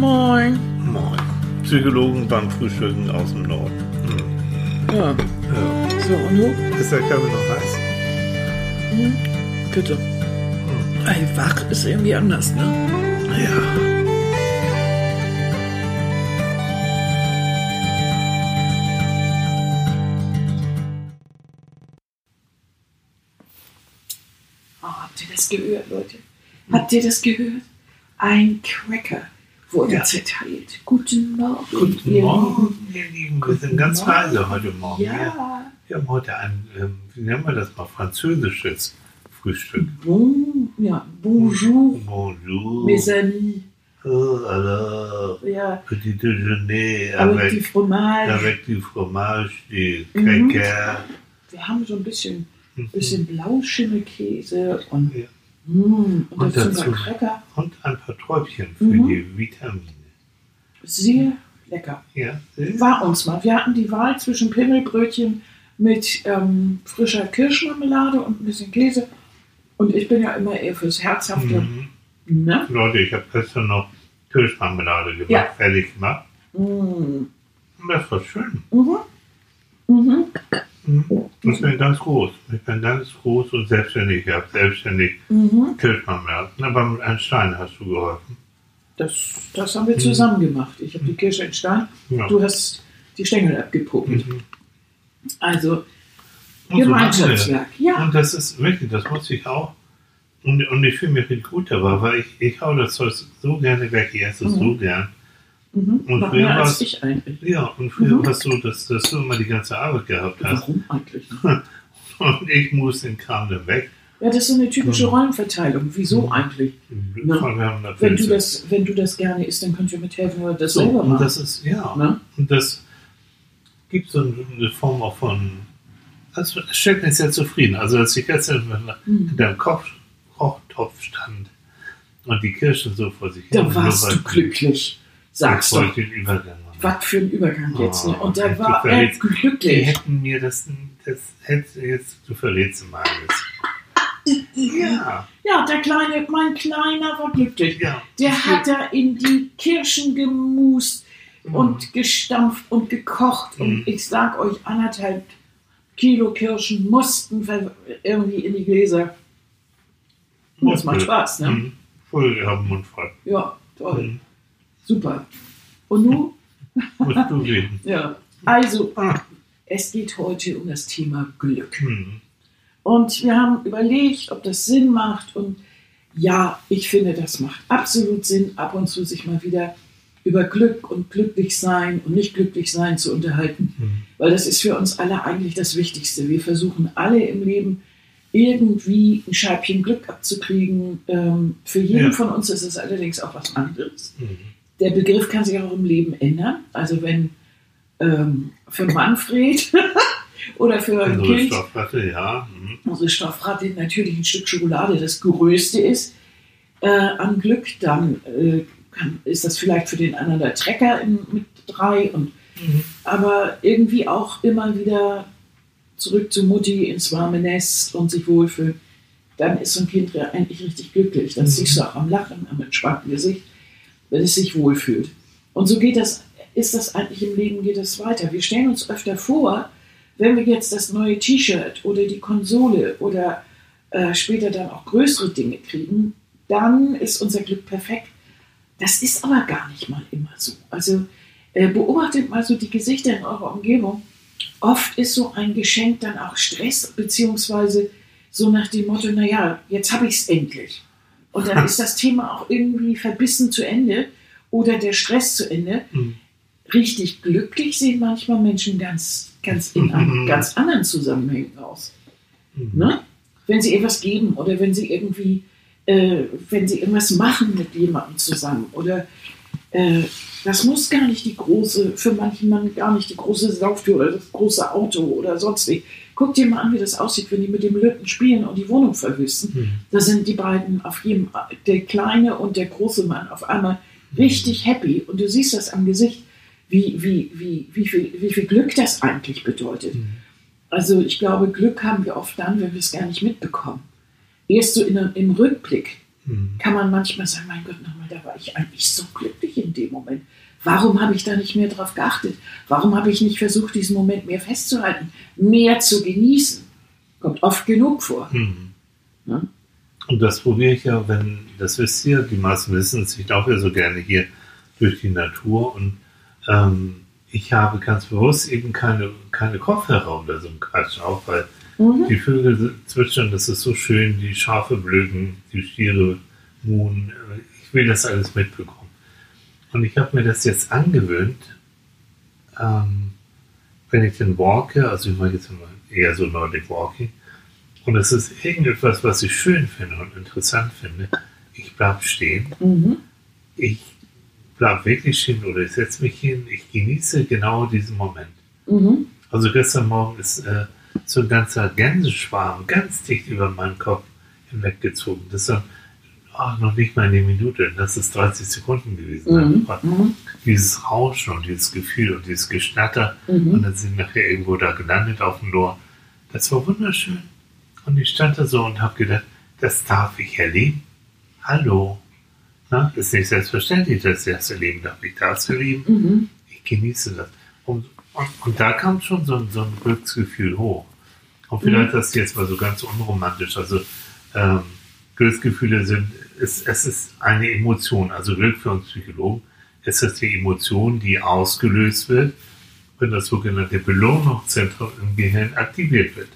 Moin. Moin. Psychologen beim Frühstücken aus dem Norden. Hm. Ja. Ja. So, und du? Ist der Kaffee noch heiß? Bitte. Ey, wach ist irgendwie anders, ne? Ja. Oh, habt ihr das gehört, Leute? Habt ihr das gehört? Ein Cracker wurde Ja. zerteilt. Guten Morgen. Guten ihr Morgen, ihr Lieben. Wir sind ganz Morgen. leise heute Morgen. Ja. wir haben heute ein, ähm, wie nennen wir das mal, französisches Frühstück. Bon, ja. Bonjour, Bonjour. mes amis. Oh, alors, Ja. petit déjeuner Avec du Fromage. avec du fromage, du Mhm. cracker. Wir haben so ein bisschen, Mhm. bisschen Blauschimmelkäse und, Ja. Mm, und, Und dazu Cracker. Und ein paar Träubchen für Mhm. die Vitamine. Sehr lecker. Ja, War uns mal. Wir hatten die Wahl zwischen Pimmelbrötchen mit ähm, frischer Kirschmarmelade und ein bisschen Käse. Und ich bin ja immer eher fürs Herzhafte. Mhm. Ne? Leute, ich habe gestern noch Kirschmarmelade gemacht, Ja. fertig gemacht. Mm. Und das war schön. Mhm. Mhm. Mhm. Ich bin ganz groß. Ich bin ganz groß und selbstständig. Habe selbstständig Mhm. Kirschmarmelade. Aber mit einem Stein hast du geholfen. Das, das haben wir zusammen gemacht. Ich habe die Kirsche in Stein, Ja. du hast die Stängel abgepopelt. Mhm. Also Und Gemeinschaftswerk. das. Ja. Und das ist wirklich, das muss ich auch. Und, und ich fühle mich gut dabei, weil ich, ich hau das Zeug so gerne weg. Ich esse es Mhm. so gern. Mhm. Und Noch früher mehr als ich eigentlich. Ja, und früher Mhm. war es so, dass, dass du immer die ganze Arbeit gehabt hast. Warum eigentlich? Und ich muss den Kram dann weg. Ja, das ist so eine typische Mhm. Rollenverteilung. Wieso Mhm. eigentlich? Ja. haben da Wenn du, das, wenn du das gerne isst, dann könnt ihr mithelfen oder das so, selber und machen. das ist, ja, Ne? und das gibt so eine Form auch von, also stellt mich sehr zufrieden. Also als ich gestern Mhm. in deinem Koch, Kochtopf stand und die Kirschen so vor sich Da hin warst du glücklich. Sag's doch. Was für ein Übergang jetzt. Ne? Oh, Und da war er verrätst- Die glücklich. hätten mir das, das hätte jetzt, du verrätst mal alles. Ja, Ja, der kleine, mein Kleiner war glücklich. ja. Der hat da in die Kirschen gemust Mhm. und gestampft und gekocht. Mhm. Und ich sag euch, anderthalb Kilo Kirschen mussten irgendwie in die Gläser. Und das macht Spaß, ne? Mhm. Voll gehabt, Mund voll. Ja, toll. Mhm. Super. Und nun? Musst du reden. Ja. Also, es geht heute um das Thema Glück. Mhm. Und wir haben überlegt, ob das Sinn macht. Und ja, ich finde, das macht absolut Sinn, ab und zu sich mal wieder über Glück und glücklich sein und nicht glücklich sein zu unterhalten. Mhm. Weil das ist für uns alle eigentlich das Wichtigste. Wir versuchen alle im Leben irgendwie ein Scheibchen Glück abzukriegen. Ähm, für jeden Ja. von uns ist es allerdings auch was anderes. Mhm. Der Begriff kann sich auch im Leben ändern. Also wenn ähm, für Manfred oder für ein Unsere Kind Stoffplatte, ja. Mhm. unsere Stoffratte natürlich ein Stück Schokolade das größte ist äh, an Glück, dann äh, kann, ist das vielleicht für den anderen der Trecker in, mit drei und Mhm. aber irgendwie auch immer wieder zurück zu Mutti ins warme Nest und sich wohlfühlen. Dann ist so ein Kind ja eigentlich richtig glücklich. Das Mhm. siehst du auch am Lachen, am entspannten Gesicht, wenn es sich wohlfühlt. Und so geht das, ist das eigentlich im Leben, geht das weiter. Wir stellen uns öfter vor, wenn wir jetzt das neue T-Shirt oder die Konsole oder äh, später dann auch größere Dinge kriegen, dann ist unser Glück perfekt. Das ist aber gar nicht mal immer so. Also äh, beobachtet mal so die Gesichter in eurer Umgebung. Oft ist so ein Geschenk dann auch Stress, beziehungsweise so nach dem Motto, naja, jetzt habe ich es endlich. Und dann ist das Thema auch irgendwie verbissen zu Ende oder der Stress zu Ende. Mhm. Richtig glücklich sehen manchmal Menschen ganz, ganz in einem ganz anderen Zusammenhängen aus. Mhm. Ne? Wenn sie etwas geben oder wenn sie irgendwie, äh, wenn sie irgendwas machen mit jemandem zusammen oder äh, das muss gar nicht die große, für manchen Mann gar nicht die große Sauftür oder das große Auto oder sonst wie. Guck dir mal an, wie das aussieht, wenn die mit dem Löten spielen und die Wohnung verwüsten. Mhm. Da sind die beiden auf jedem, der kleine und der große Mann auf einmal richtig happy und du siehst das am Gesicht, wie, wie, wie, wie, viel, wie viel Glück das eigentlich bedeutet. Mhm. Also ich glaube, Glück haben wir oft dann, wenn wir es gar nicht mitbekommen. Erst so in, im Rückblick Mhm. kann man manchmal sagen, mein Gott, nochmal, da war ich eigentlich so glücklich in dem Moment. Warum habe ich da nicht mehr drauf geachtet? Warum habe ich nicht versucht, diesen Moment mehr festzuhalten, mehr zu genießen? Kommt oft genug vor. Mhm. Ja? Und das probiere ich ja, wenn, das wisst ihr, die meisten wissen es, ich laufe ja so gerne hier durch die Natur und ähm, ich habe ganz bewusst eben keine, keine Kopfhörer oder so ein Quatsch auf, weil Mhm. die Vögel zwitschern, das ist so schön, die Schafe blöken, die Stiere muhen, ich will das alles mitbekommen. Und ich habe mir das jetzt angewöhnt, ähm, wenn ich denn walke, also ich mache jetzt immer eher so Nordic Walking, und es ist irgendetwas, was ich schön finde und interessant finde, ich bleib stehen, Mhm. ich bleib wirklich stehen oder ich setze mich hin, ich genieße genau diesen Moment. Mhm. Also gestern Morgen ist äh, so ein ganzer Gänseschwarm ganz dicht über meinen Kopf hinweggezogen. Das ist dann ach, noch nicht mal eine Minute, das ist 30 Sekunden gewesen. Mhm. Mhm. Dieses Rauschen und dieses Gefühl und dieses Geschnatter und Mhm. dann sind wir nachher irgendwo da gelandet auf dem Lohr. Das war wunderschön. Und ich stand da so und habe gedacht, das darf ich erleben. Hallo. Na, ist nicht selbstverständlich, dass ich das erleben darf. Ich darf es erleben Mhm. ich genieße das. Und, und, und da kam schon so, ein- so ein Glücksgefühl hoch. Und vielleicht das jetzt mal so ganz unromantisch. Also ähm, Glücksgefühle sind, es, es ist eine Emotion. Also Glück für uns Psychologen ist das die Emotion, die ausgelöst wird, wenn das sogenannte Belohnungszentrum im Gehirn aktiviert wird.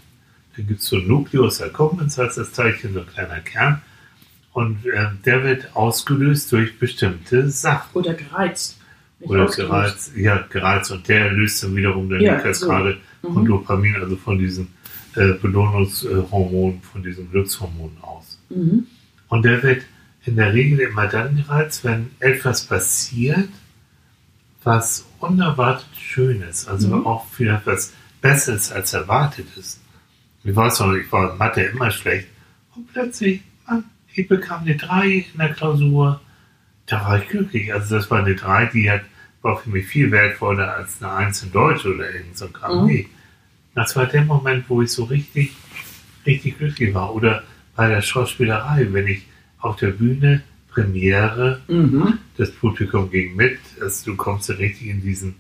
Da gibt es so ein Nucleus accumbens, heißt das Teilchen, so ein kleiner Kern. Und äh, der wird ausgelöst durch bestimmte Sachen. Oder gereizt. Nicht Oder gereizt, ja, gereizt und der löst dann wiederum dann Ja, die Kaskade so. von Mhm. Dopamin, also von diesem äh, Belohnungshormon, von diesem Glückshormon aus. Mhm. Und der wird in der Regel immer dann gereizt, wenn etwas passiert, was unerwartet schön ist, also Mhm. auch vielleicht was Besseres als erwartet ist. Ich weiß noch, ich war in Mathe immer schlecht und plötzlich, Mann, ich bekam eine 3 in der Klausur. Da war ich glücklich. Also das war eine 3, die hat, war für mich viel wertvoller als eine 1 in Deutsch oder irgend so ein Kram. Mhm. Das war der Moment, wo ich so richtig, richtig glücklich war. Oder bei der Schauspielerei, wenn ich auf der Bühne Premiere Mhm. das Publikum ging mit, also du kommst ja richtig in diesen,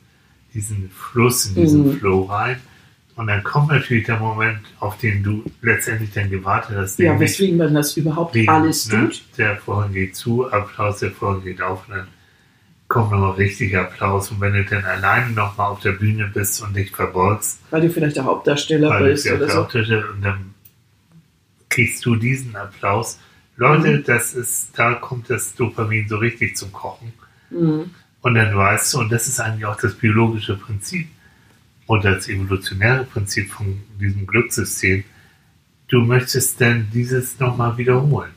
diesen Fluss, in diesen Mhm. Flow rein. Und dann kommt natürlich der Moment, auf den du letztendlich dann gewartet hast. Ja, weswegen man das überhaupt wegen, alles ne, tut. Der Vorhang geht zu, Applaus, der Vorhang geht auf und dann kommt nochmal richtig Applaus. Und wenn du dann alleine nochmal auf der Bühne bist und dich verbeugst, Weil du vielleicht der Hauptdarsteller bist oder so. Und dann kriegst du diesen Applaus. Leute, Mhm. das ist, da kommt das Dopamin so richtig zum Kochen. Mhm. Und dann weißt du, und das ist eigentlich auch das biologische Prinzip oder das evolutionäre Prinzip von diesem Glückssystem, du möchtest dann dieses nochmal wiederholen.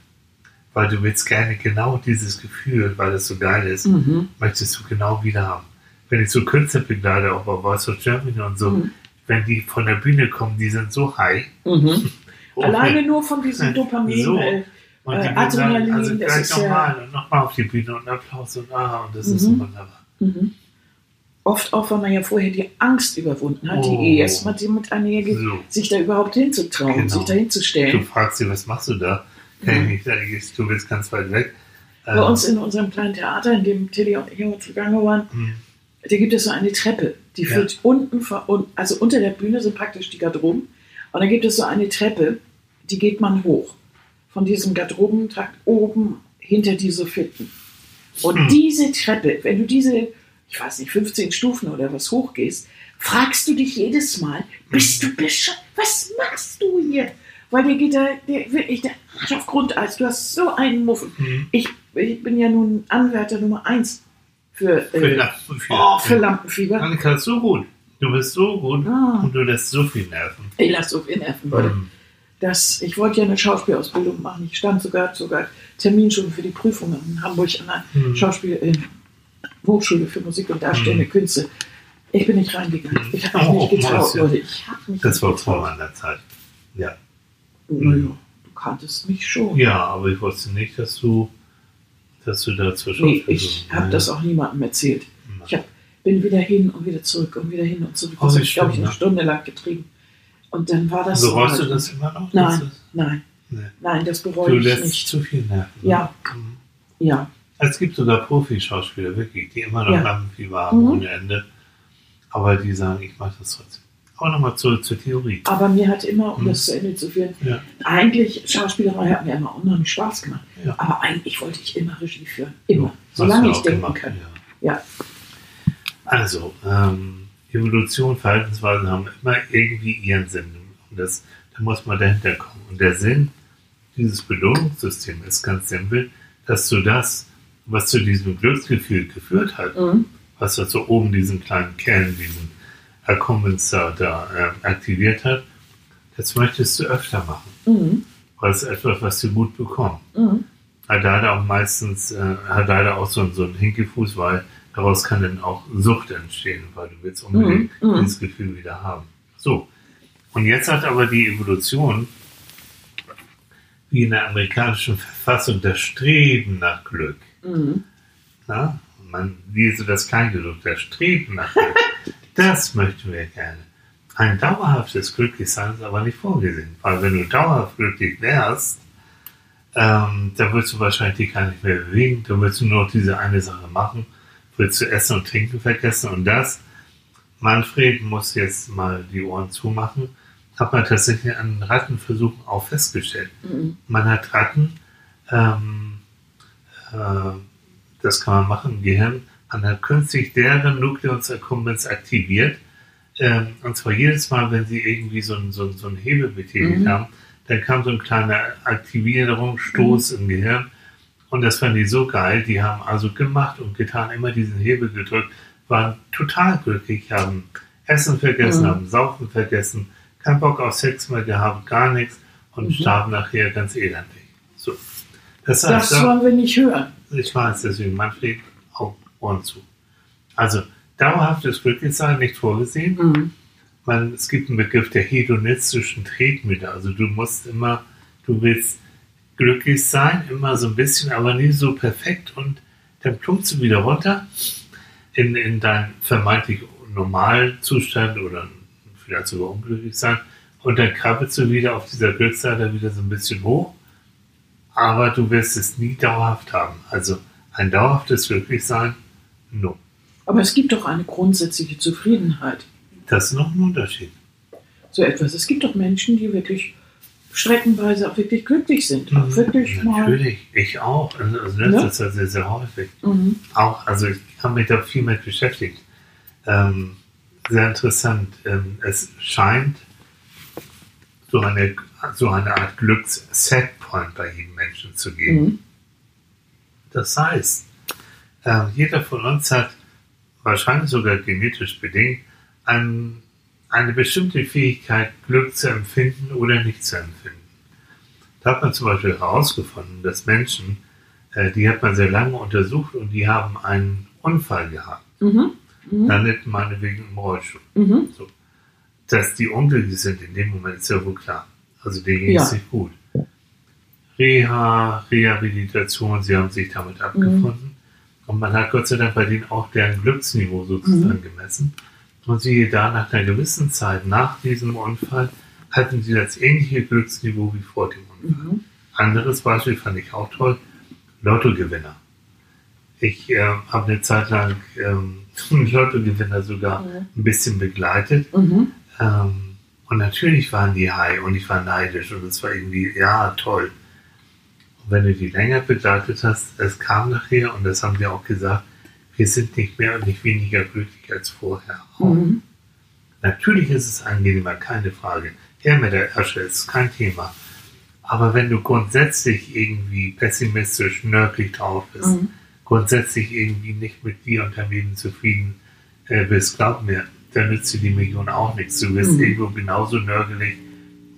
Weil du willst gerne genau dieses Gefühl, weil es so geil ist, Mhm. möchtest du genau wieder haben. Wenn ich so Künstler begleite, auch bei Voice of Germany und so, Mhm. wenn die von der Bühne kommen, die sind so high. Mhm. Alleine nur von diesem Dopamin. So. Äh, Und Äh, die würden Adrenalin, sagen, also gleich ist ja- nochmal und nochmal auf die Bühne und Applaus und ah, und das ist so Mhm. wunderbar. mhm. Oft auch, weil man ja vorher die Angst überwunden hat, Oh. die erstmal damit einhergeht, So. sich da überhaupt hinzutrauen, Genau. sich da Du hinzustellen. fragst sie, was machst du da? Ich- du bist ganz weit weg. Bei Ähm, uns in unserem kleinen Theater, in dem Tilly und ich immer zugange waren, hm, da gibt es so eine Treppe, die Ja. führt unten, vor- un- also unter der Bühne sind praktisch die Garderoben. Und dann gibt es so eine Treppe, die geht man hoch. Von diesem Garderobentrakt oben hinter die Soffitten. Und Hm. diese Treppe, wenn du diese, ich weiß nicht, 15 Stufen oder was hochgehst, fragst du dich jedes Mal, bist du bescheuert? Was machst du hier? Weil dir geht der, der, wirklich der Arsch auf Grundeis. Du hast so einen Muffen. hm. Ich, ich bin ja nun Anwärter Nummer eins für, Für äh, Lampenfieber. oh, für Lampenfieber. Annika ist so gut. Du bist so gut Ah. und du lässt so viel nerven. Ich lasse so viel nerven, Leute. Hm. Das, ich wollte ja eine Schauspielausbildung machen. Ich stand sogar sogar Termin schon für die Prüfung in Hamburg an der Hm. Schauspiel äh, Hochschule für Musik und Darstellende Hm. Künste. Ich bin nicht reingegangen. Ich habe mich Oh, nicht getraut. Leute. Ich habe mich Das nicht war getraut. vor meiner Zeit. Ja. Naja, du kanntest mich schon. Ja, aber ich wusste nicht, dass du, dass du da zur Nee, Schauspielerin- ich habe das auch niemandem erzählt. Hm. Ich hab, bin wieder hin und wieder zurück und wieder hin und zurück. Das habe ich, glaube ich, eine ne? Stunde lang getrieben. Und dann war das so. Bereust du halt. das immer noch? Nein, nein. Nee. Nein, das bereue ich lässt nicht. zu viel nerven. ne? Ja. Mhm. Ja. Es gibt sogar Profi-Schauspieler, wirklich, die immer noch Ja. Lampenfieber haben Mhm. ohne Ende. Aber die sagen, ich mache das trotzdem. Aber nochmal zurück zur Theorie. Aber mir hat immer, um Mhm. das zu Ende zu führen, Ja. eigentlich, Schauspielerei hat mir immer unheimlich Spaß gemacht. Ja. Aber eigentlich wollte ich immer Regie führen. Immer. Hast Solange ich denken kann. Ja. Also, ähm, Evolution, Verhaltensweisen haben immer irgendwie ihren Sinn. Und das, da muss man dahinter kommen. Und der Sinn dieses Belohnungssystems ist ganz simpel, dass du das, was zu diesem Glücksgefühl geführt hat, Mhm. was da so oben diesen kleinen Kern, diesen Akkumbensar da ähm, aktiviert hat, das möchtest du öfter machen. Mhm. Weil es etwas, was du gut bekommst. Mhm. Hat leider auch meistens, äh, hat leider auch so, so einen Hinkefuß, weil daraus kann dann auch Sucht entstehen, weil du willst unbedingt Mhm, mhm. dieses Gefühl wieder haben. So. Und jetzt hat aber die Evolution, wie in der amerikanischen Verfassung, das Streben nach Glück. Mhm. Na? Man lese das Kleingedruck, das Streben nach Glück. das möchten wir gerne. Ein dauerhaftes Glücklichsein ist aber nicht vorgesehen. Weil wenn du dauerhaft glücklich wärst, ähm, dann würdest du wahrscheinlich dich gar nicht mehr bewegen. Dann würdest du nur noch diese eine Sache machen. Würdest du Essen und Trinken vergessen. Und das, Manfred muss jetzt mal die Ohren zumachen, hat man tatsächlich an Rattenversuchen auch festgestellt. Mhm. Man hat Ratten, ähm, äh, das kann man machen im Gehirn, man hat künstlich deren Nucleus accumbens aktiviert. Ähm, und zwar jedes Mal, wenn sie irgendwie so einen so so einen Hebel betätigt Mhm. haben, dann kam so ein kleiner Aktivierungsstoß im Gehirn. Und das fanden die so geil. Die haben also gemacht und getan, immer diesen Hebel gedrückt, waren total glücklich, haben Essen vergessen, Mhm. haben Saufen vergessen, keinen Bock auf Sex mehr gehabt, gar nichts und Mhm. starben nachher ganz elendig. So. Das heißt, Das da- wollen wir nicht hören. ich weiß, deswegen Manfred, auch Ohren zu. Also, dauerhaftes Glücklichsein nicht vorgesehen. Mhm. Man, es gibt einen Begriff der hedonistischen Tretmühle. Also, du musst immer, du willst glücklich sein, immer so ein bisschen, aber nie so perfekt und dann plumpst du wieder runter in, in deinen vermeintlich normalen Zustand oder vielleicht sogar unglücklich sein und dann krabbelst du wieder auf dieser Glücksseite wieder so ein bisschen hoch aber du wirst es nie dauerhaft haben. Also ein dauerhaftes Glücklichsein, no. Aber es gibt doch eine grundsätzliche Zufriedenheit. Das ist noch ein Unterschied. So etwas. Es gibt doch Menschen, die wirklich streckenweise auch wirklich glücklich sind. Auch wirklich mal. Mhm. Natürlich, ich auch. Also, also das Ja. ist ja sehr, sehr häufig. Mhm. Auch, also ich habe mich da viel mit beschäftigt. Ähm, sehr interessant. Ähm, es scheint so eine, so eine Art Glücks-Setpoint bei jedem Menschen zu geben. Mhm. Das heißt, äh, jeder von uns hat wahrscheinlich sogar genetisch bedingt ein, eine bestimmte Fähigkeit, Glück zu empfinden oder nicht zu empfinden. Da hat man zum Beispiel herausgefunden, dass Menschen, äh, die hat man sehr lange untersucht und die haben einen Unfall gehabt, Mhm. Mhm. landeten meinetwegen im Rollstuhl. Mhm. Dass die unglücklich sind in dem Moment ist ja wohl klar. Also denen ging es Ja. nicht gut. Reha, Rehabilitation, sie haben sich damit abgefunden. Und man hat Gott sei Dank bei denen auch deren Glücksniveau sozusagen gemessen. Und siehe da, nach einer gewissen Zeit nach diesem Unfall hatten sie das ähnliche Glücksniveau wie vor dem Unfall. Mhm. Anderes Beispiel fand ich auch toll: Lottogewinner. Ich äh, habe eine Zeit lang ähm, einen Lottogewinner sogar Mhm. ein bisschen begleitet. Mhm. Ähm, und natürlich waren die high und ich war neidisch und es war irgendwie, ja, toll. Und wenn du die länger begleitet hast, es kam nachher und das haben die auch gesagt, wir sind nicht mehr und nicht weniger glücklich als vorher. Mhm. Natürlich ist es angenehmer, keine Frage. Her mit der Asche ist kein Thema. Aber wenn du grundsätzlich irgendwie pessimistisch, nörglich drauf bist, Mhm. grundsätzlich irgendwie nicht mit dir und deinem Leben zufrieden äh, bist, glaub mir, dann nützt dir die Million auch nichts. Du wirst Mhm. irgendwo genauso nörgelig,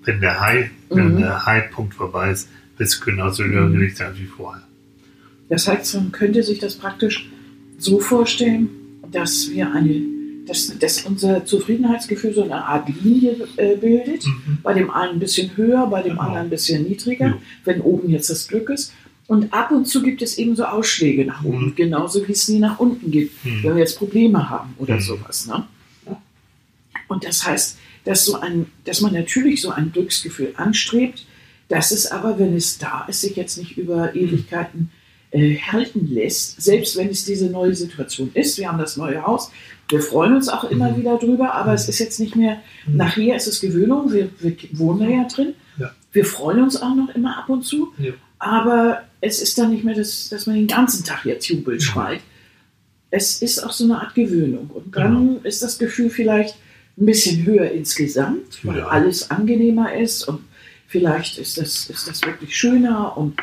wenn der High, wenn Mhm. der High-Punkt vorbei ist, bist du genauso nörgelig sein wie vorher. Das heißt, man könnte sich das praktisch so vorstellen, dass wir eine, dass, dass unser Zufriedenheitsgefühl so eine Art Linie äh, bildet. Mhm. Bei dem einen ein bisschen höher, bei dem Genau. anderen ein bisschen niedriger, Ja. wenn oben jetzt das Glück ist. Und ab und zu gibt es eben so Ausschläge nach oben, Mhm. genauso wie es nie nach unten gibt, Mhm. wenn wir jetzt Probleme haben oder Mhm. sowas. Ne? Und das heißt, dass, so ein, dass man natürlich so ein Glücksgefühl anstrebt, Das ist aber, wenn es da ist, sich jetzt nicht über Ewigkeiten äh, halten lässt, selbst wenn es diese neue Situation ist. Wir haben das neue Haus. Wir freuen uns auch immer Mhm. wieder drüber, aber es ist jetzt nicht mehr, Mhm. nachher ist es Gewöhnung, wir, wir wohnen ja drin. Ja. Wir freuen uns auch noch immer ab und zu, Ja. aber es ist dann nicht mehr, das, dass man den ganzen Tag jetzt Jubel Mhm. schreit. Es ist auch so eine Art Gewöhnung. Und dann ist das Gefühl vielleicht ein bisschen höher insgesamt, weil Ja. alles angenehmer ist und vielleicht ist das, ist das wirklich schöner und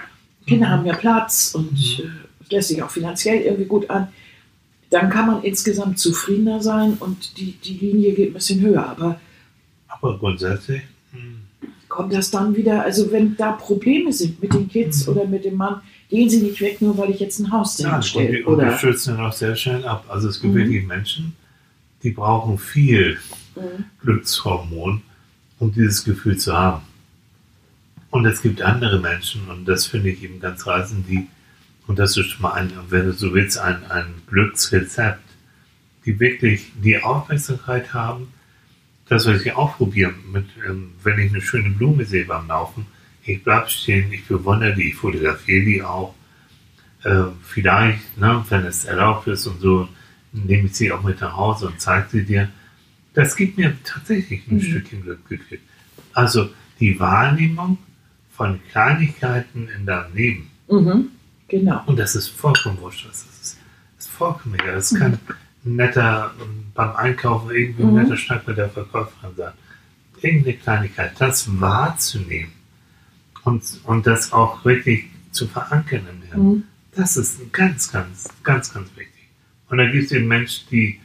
Kinder haben ja Platz und Mhm. äh, es lässt sich auch finanziell irgendwie gut an. Dann kann man insgesamt zufriedener sein und die, die Linie geht ein bisschen höher. Aber Aber grundsätzlich, hm, kommt das dann wieder, also wenn da Probleme sind mit den Kids Mhm. oder mit dem Mann, gehen sie nicht weg, nur weil ich jetzt ein Haus ja, dahin und die, stelle. und die stürzen dann auch sehr schnell ab. Also es gibt Mhm. wirklich Menschen, die brauchen viel Mhm. Glückshormon, um dieses Gefühl zu haben. Und es gibt andere Menschen, und das finde ich eben ganz reizend, die, und das ist mal ein, wenn du so willst, ein, ein Glücksrezept, die wirklich die Aufmerksamkeit haben, das, was ich auch probiere, mit, ähm, wenn ich eine schöne Blume sehe beim Laufen, ich bleibe stehen, ich bewundere die, ich fotografiere die auch. Äh, vielleicht, ne, wenn es erlaubt ist und so, nehme ich sie auch mit nach Hause und zeige sie dir. Das gibt mir tatsächlich ein Mhm. Stückchen Glücksgefühl. Also die Wahrnehmung von Kleinigkeiten in deinem Leben. Mhm. Genau. Und das ist vollkommen wurscht. Das ist, ist vollkommen egal. Es Mhm. kann ein netter, beim Einkaufen irgendwie ein Mhm. netter Schnack mit der Verkäuferin sein. Irgendeine Kleinigkeit, das wahrzunehmen und, und das auch wirklich zu verankern im Hirn. Mhm. Das ist ganz, ganz, ganz, ganz wichtig. Und da gibt es eben Menschen, die,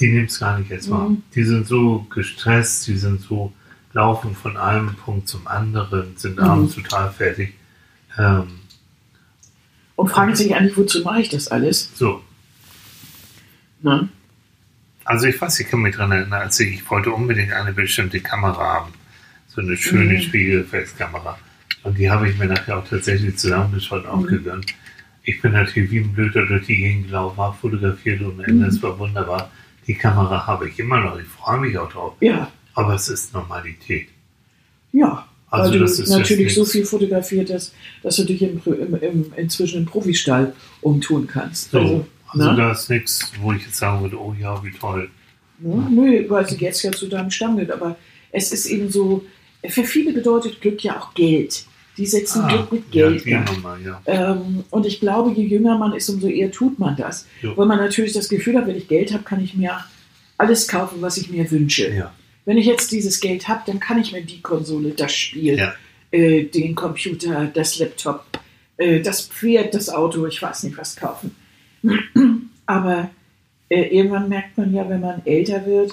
die nehmen es gar nicht erst wahr. Mhm. Die sind so gestresst, die sind so, laufen von einem Punkt zum anderen, sind Mhm. abends total fertig. Ähm, Und fragen sich eigentlich, wozu mache ich das alles? so, Ne? also ich weiß, ich kann mich daran erinnern, als ich, ich wollte unbedingt eine bestimmte Kamera haben. So eine schöne Mhm. Spiegelreflexkamera. Und die habe ich mir nachher auch tatsächlich zusammengeschaut, auch Mhm. gegönnt. Ich bin natürlich wie ein Blöder durch die Gegend gelaufen, habe fotografiert und am Ende, Mhm. es war wunderbar. Die Kamera habe ich immer noch, ich freue mich auch drauf. Ja, Aber es ist Normalität. ja. Also weil das du natürlich so viel fotografiert hast, dass du dich im, im, im, inzwischen im Profistall umtun kannst. So, Also, also ne? da ist nichts, wo ich jetzt sagen würde, oh ja, wie toll. Ja, nö, weil sie jetzt ja zu deinem Stamm gehört. Aber es ist eben so, für viele bedeutet Glück ja auch Geld. Die setzen Glück mit Geld Ah, ja, Nummer, ja. Ähm, und ich glaube, je jünger man ist, umso eher tut man das. Jo. Weil man natürlich das Gefühl hat, wenn ich Geld habe, kann ich mir alles kaufen, was ich mir wünsche. ja. Wenn ich jetzt dieses Geld habe, dann kann ich mir die Konsole, das Spiel, Ja. äh, den Computer, das Laptop, äh, das Pferd, das Auto, ich weiß nicht was kaufen. Aber äh, irgendwann merkt man ja, wenn man älter wird,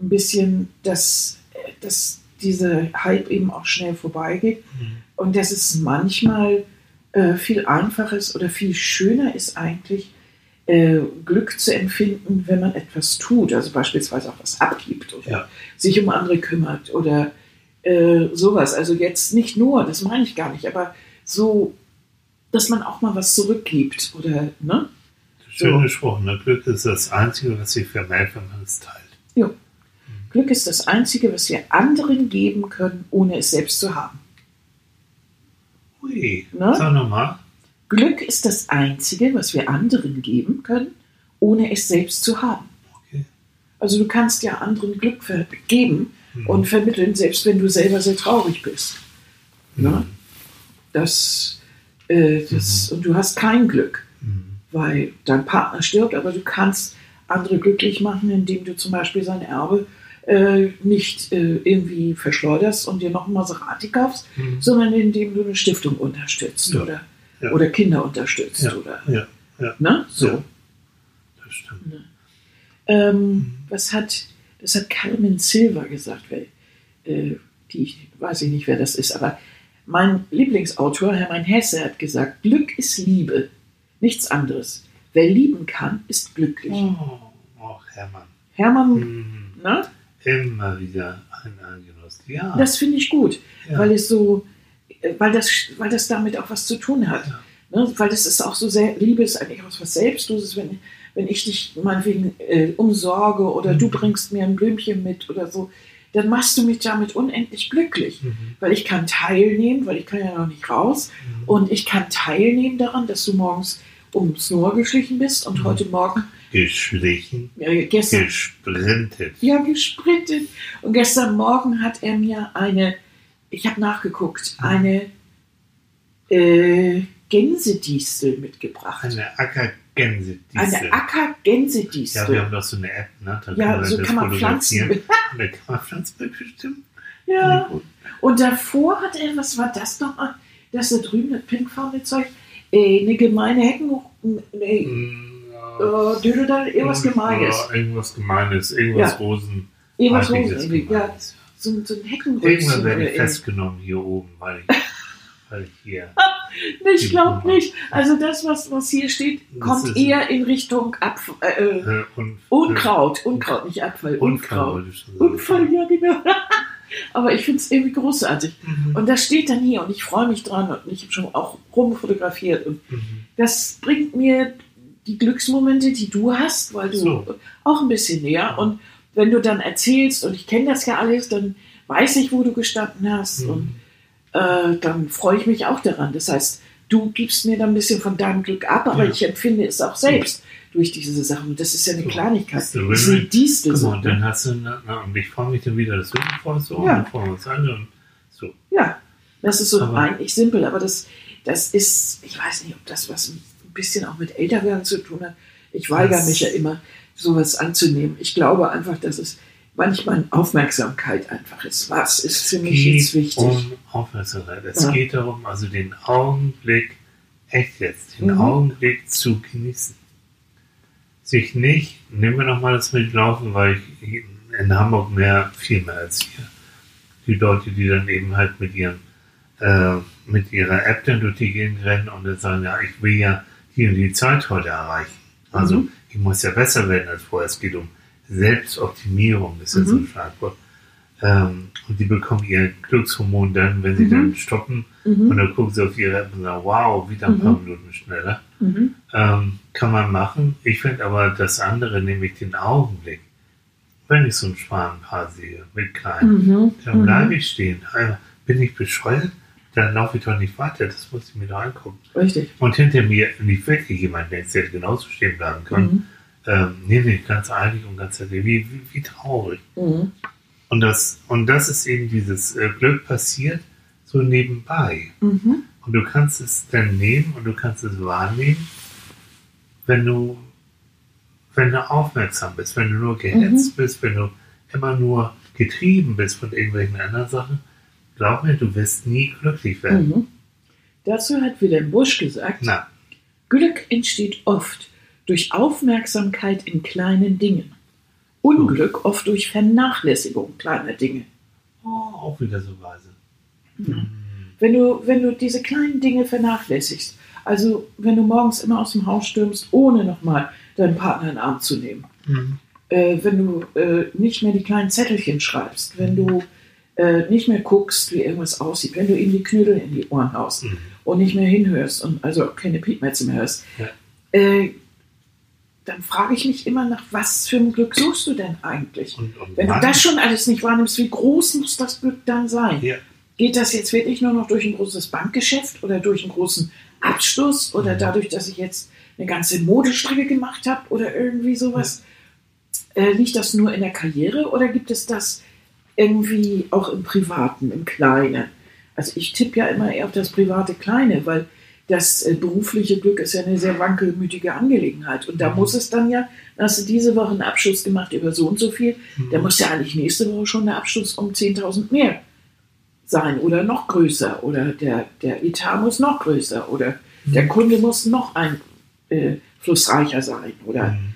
ein bisschen, dass, äh, dass dieser Hype eben auch schnell vorbeigeht Mhm. und dass es manchmal äh, viel einfacher ist oder viel schöner ist eigentlich, äh, Glück zu empfinden, wenn man etwas tut, also beispielsweise auch was abgibt oder Ja. Sich um andere kümmert oder äh, sowas. Also jetzt nicht nur, das meine ich gar nicht, aber so, dass man auch mal was zurückgibt oder, ne? Schöner Spruch, ne? Glück ist das Einzige, was sich vermehrt, wenn man es teilt. Jo. Glück ist das Einzige, was wir anderen geben können, ohne es selbst zu haben. Ui, Ne? sag nochmal. Glück ist das Einzige, was wir anderen geben können, ohne es selbst zu haben. Also du kannst ja anderen Glück geben Mhm. und vermitteln, selbst wenn du selber sehr traurig bist. Ne? Mhm. Das, äh, das, Und du hast kein Glück, Mhm. weil dein Partner stirbt, aber du kannst andere glücklich machen, indem du zum Beispiel sein Erbe äh, nicht äh, irgendwie verschleuderst und dir noch ein Maserati kaufst, Mhm. sondern indem du eine Stiftung unterstützt Ja. oder, Ja. oder Kinder unterstützt. Ja. Oder, Ja, ne? So. Das stimmt. Ähm, was hat, das hat Carmen Silva gesagt, weil, äh, die, ich weiß ich nicht, wer das ist, aber mein Lieblingsautor, Hermann Hesse, hat gesagt, Glück ist Liebe, nichts anderes. Wer lieben kann, ist glücklich. Oh, oh Hermann. Hermann, Mhm. ne? Immer wieder ein Angenuss. Ja. das finde ich gut, ja. weil es so, äh, weil das, weil das damit auch was zu tun hat. Ja. Ne? Weil das ist auch so sehr, Liebe ist eigentlich auch was Selbstloses, wenn, wenn ich dich meinetwegen äh, umsorge oder Mhm. du bringst mir ein Blümchen mit oder so. dann machst du mich damit unendlich glücklich. Mhm. Weil ich kann teilnehmen, weil ich kann ja noch nicht raus. Mhm. Und ich kann teilnehmen daran, dass du morgens ums Noor geschlichen bist und Mhm. heute Morgen, Geschlichen, äh, gestern, gesprintet. ja, gesprintet. Und gestern Morgen hat er mir eine, ich habe nachgeguckt, Mhm. eine äh, Gänsedistel mitgebracht. Eine Ackergänse. Eine Acker-Gänsedistel. Ja, wir haben doch so eine App, ne? Da Ja, so kann man pflanzen. Da kann man Pflanzen bestimmen. Ja. Und davor hat er, was war das nochmal? Das da drüben, das pinkfarbene Zeug, äh, eine gemeine Hecken, nee, Mm, ja. äh, Dödel, irgendwas Gemeines. Ja, irgendwas Gemeines, irgendwas Ja. Rosen. Irgendwas los, ja, so, ein- so ein Irgendwann Heckenröschen. werde ich festgenommen hier oben, weil ich, weil ich hier. Ich glaube nicht. Also das, was, was hier steht, kommt eher in Richtung Abf äh, äh, und, Unkraut. Unkraut, nicht Abfall. Unfall, Unkraut. Unfall, ja genau. Aber ich finde es irgendwie großartig. Mhm. Und das steht dann hier und ich freue mich dran und ich habe schon auch rumfotografiert. Und Mhm. das bringt mir die Glücksmomente, die du hast, weil du So. auch ein bisschen näher. Und wenn du dann erzählst, und ich kenne das ja alles, dann weiß ich, wo du gestanden hast. Mhm. Und äh, dann freue ich mich auch daran. Das heißt, du gibst mir dann ein bisschen von deinem Glück ab, aber Ja. ich empfinde es auch selbst durch diese Sachen. Das ist ja eine So. Kleinigkeit. Das ist eine Distel. Mal, und dann hast du, na, na, und ich freue mich dann wieder, das vor so, Ja. und dann freuen wir uns alle und so. Ja, das ist so Aber- eigentlich simpel, aber das, das ist, ich weiß nicht, ob das was ein bisschen auch mit Älterwerden zu tun hat. Ich weigere mich ja immer, sowas anzunehmen. Ich glaube einfach, dass es manchmal Aufmerksamkeit einfach ist. Was ist für mich jetzt wichtig? um Aufmerksamkeit. Es Ja. geht darum, also den Augenblick, echt jetzt, den Mhm. Augenblick zu genießen. Sich nicht, nehmen wir nochmal das mit Laufen, weil ich in Hamburg mehr, viel mehr als hier. Die Leute, die dann eben halt mit ihren, äh, mit ihrer App dann durch die Gegend rennen und dann sagen, ja, ich will ja die und die Zeit heute erreichen. Also Mhm. ich muss ja besser werden als vorher. Es geht um Selbstoptimierung, ist jetzt Mhm. ein Schlagwort. Ähm, und die bekommen ihr Glückshormon dann, wenn sie Mhm. dann stoppen Mhm. und dann gucken sie auf ihre App und sagen, wow, wieder ein paar Minuten schneller. Mhm. Ähm, kann man machen. Ich finde aber das andere, nämlich den Augenblick. Wenn ich so ein Schwanenpaar sehe, mit kleinen, Mhm. dann Mhm. bleibe ich stehen. Äh, Bin ich bescheuert? Dann laufe ich doch nicht weiter. Das muss ich mir doch angucken. Richtig. Und hinter mir lief wirklich jemand, der jetzt hätte genauso stehen bleiben können. Mhm. Ähm, nee, nee, ganz eilig und ganz ehrlich. Wie, wie, wie traurig. Mhm. Und das, und das ist eben dieses äh, Glück passiert so nebenbei. Mhm. Und du kannst es dann nehmen und du kannst es wahrnehmen, wenn du, wenn du aufmerksam bist, wenn du nur gehetzt bist, wenn du immer nur getrieben bist von irgendwelchen anderen Sachen. Glaub mir, du wirst nie glücklich werden. Mhm. Dazu hat Wilhelm Busch gesagt, Na, Glück entsteht oft durch Aufmerksamkeit in kleinen Dingen. Unglück oft durch Vernachlässigung kleiner Dinge. oh, auch wieder so weise. Wenn du, wenn du diese kleinen Dinge vernachlässigst, also wenn du morgens immer aus dem Haus stürmst, ohne nochmal deinen Partner in den Arm zu nehmen, Mhm. äh, wenn du äh, nicht mehr die kleinen Zettelchen schreibst, wenn du äh, nicht mehr guckst, wie irgendwas aussieht, wenn du ihm die Knödel in die Ohren haust Mhm. und nicht mehr hinhörst und also keine Piepmetze mehr hörst, Ja. Dann frage ich mich immer nach, was für ein Glück suchst du denn eigentlich? Und, und Wenn du wann- das schon alles nicht wahrnimmst, wie groß muss das Glück dann sein? Ja. Geht das jetzt wirklich nur noch durch ein großes Bankgeschäft oder durch einen großen Abschluss oder Mhm. dadurch, dass ich jetzt eine ganze Modestrecke gemacht habe oder irgendwie sowas? Äh, liegt das nur in der Karriere oder gibt es das irgendwie auch im Privaten, im Kleinen? Also ich tippe ja immer eher auf das private Kleine, weil das äh, berufliche Glück ist ja eine sehr wankelmütige Angelegenheit. Und da Mhm. muss es dann ja, hast du diese Woche einen Abschluss gemacht über so und so viel, Mhm. da muss ja eigentlich nächste Woche schon der Abschluss um 10.000 mehr sein oder noch größer oder der, der Etat muss noch größer oder der Kunde muss noch einflussreicher sein oder Mhm.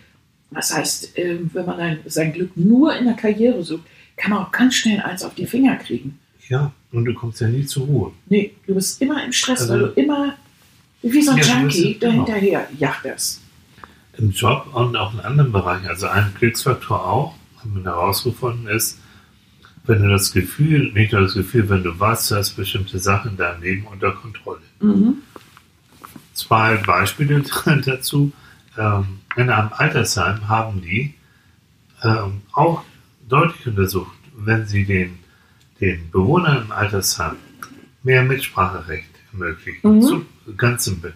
das heißt, äh, wenn man ein, sein Glück nur in der Karriere sucht, kann man auch ganz schnell eins auf die Finger kriegen. Ja, und du kommst ja nie zur Ruhe. Nee, du bist immer im Stress, Also- weil du immer wie so ein Ja, Junkie bist- genau. dahinterher jachterst. Im Job und auch in anderen Bereichen. Also ein Glücksfaktor auch, haben wir herausgefunden, ist, wenn du das Gefühl, nicht nur das Gefühl, wenn du weißt, du hast bestimmte Sachen in deinem Leben unter Kontrolle. Mhm. Zwei Beispiele dazu. Ähm, in einem Altersheim haben die ähm, auch deutlich untersucht, wenn Sie den, den Bewohnern im Altersheim mehr Mitspracherecht ermöglichen. Mhm. So, ganz simpel.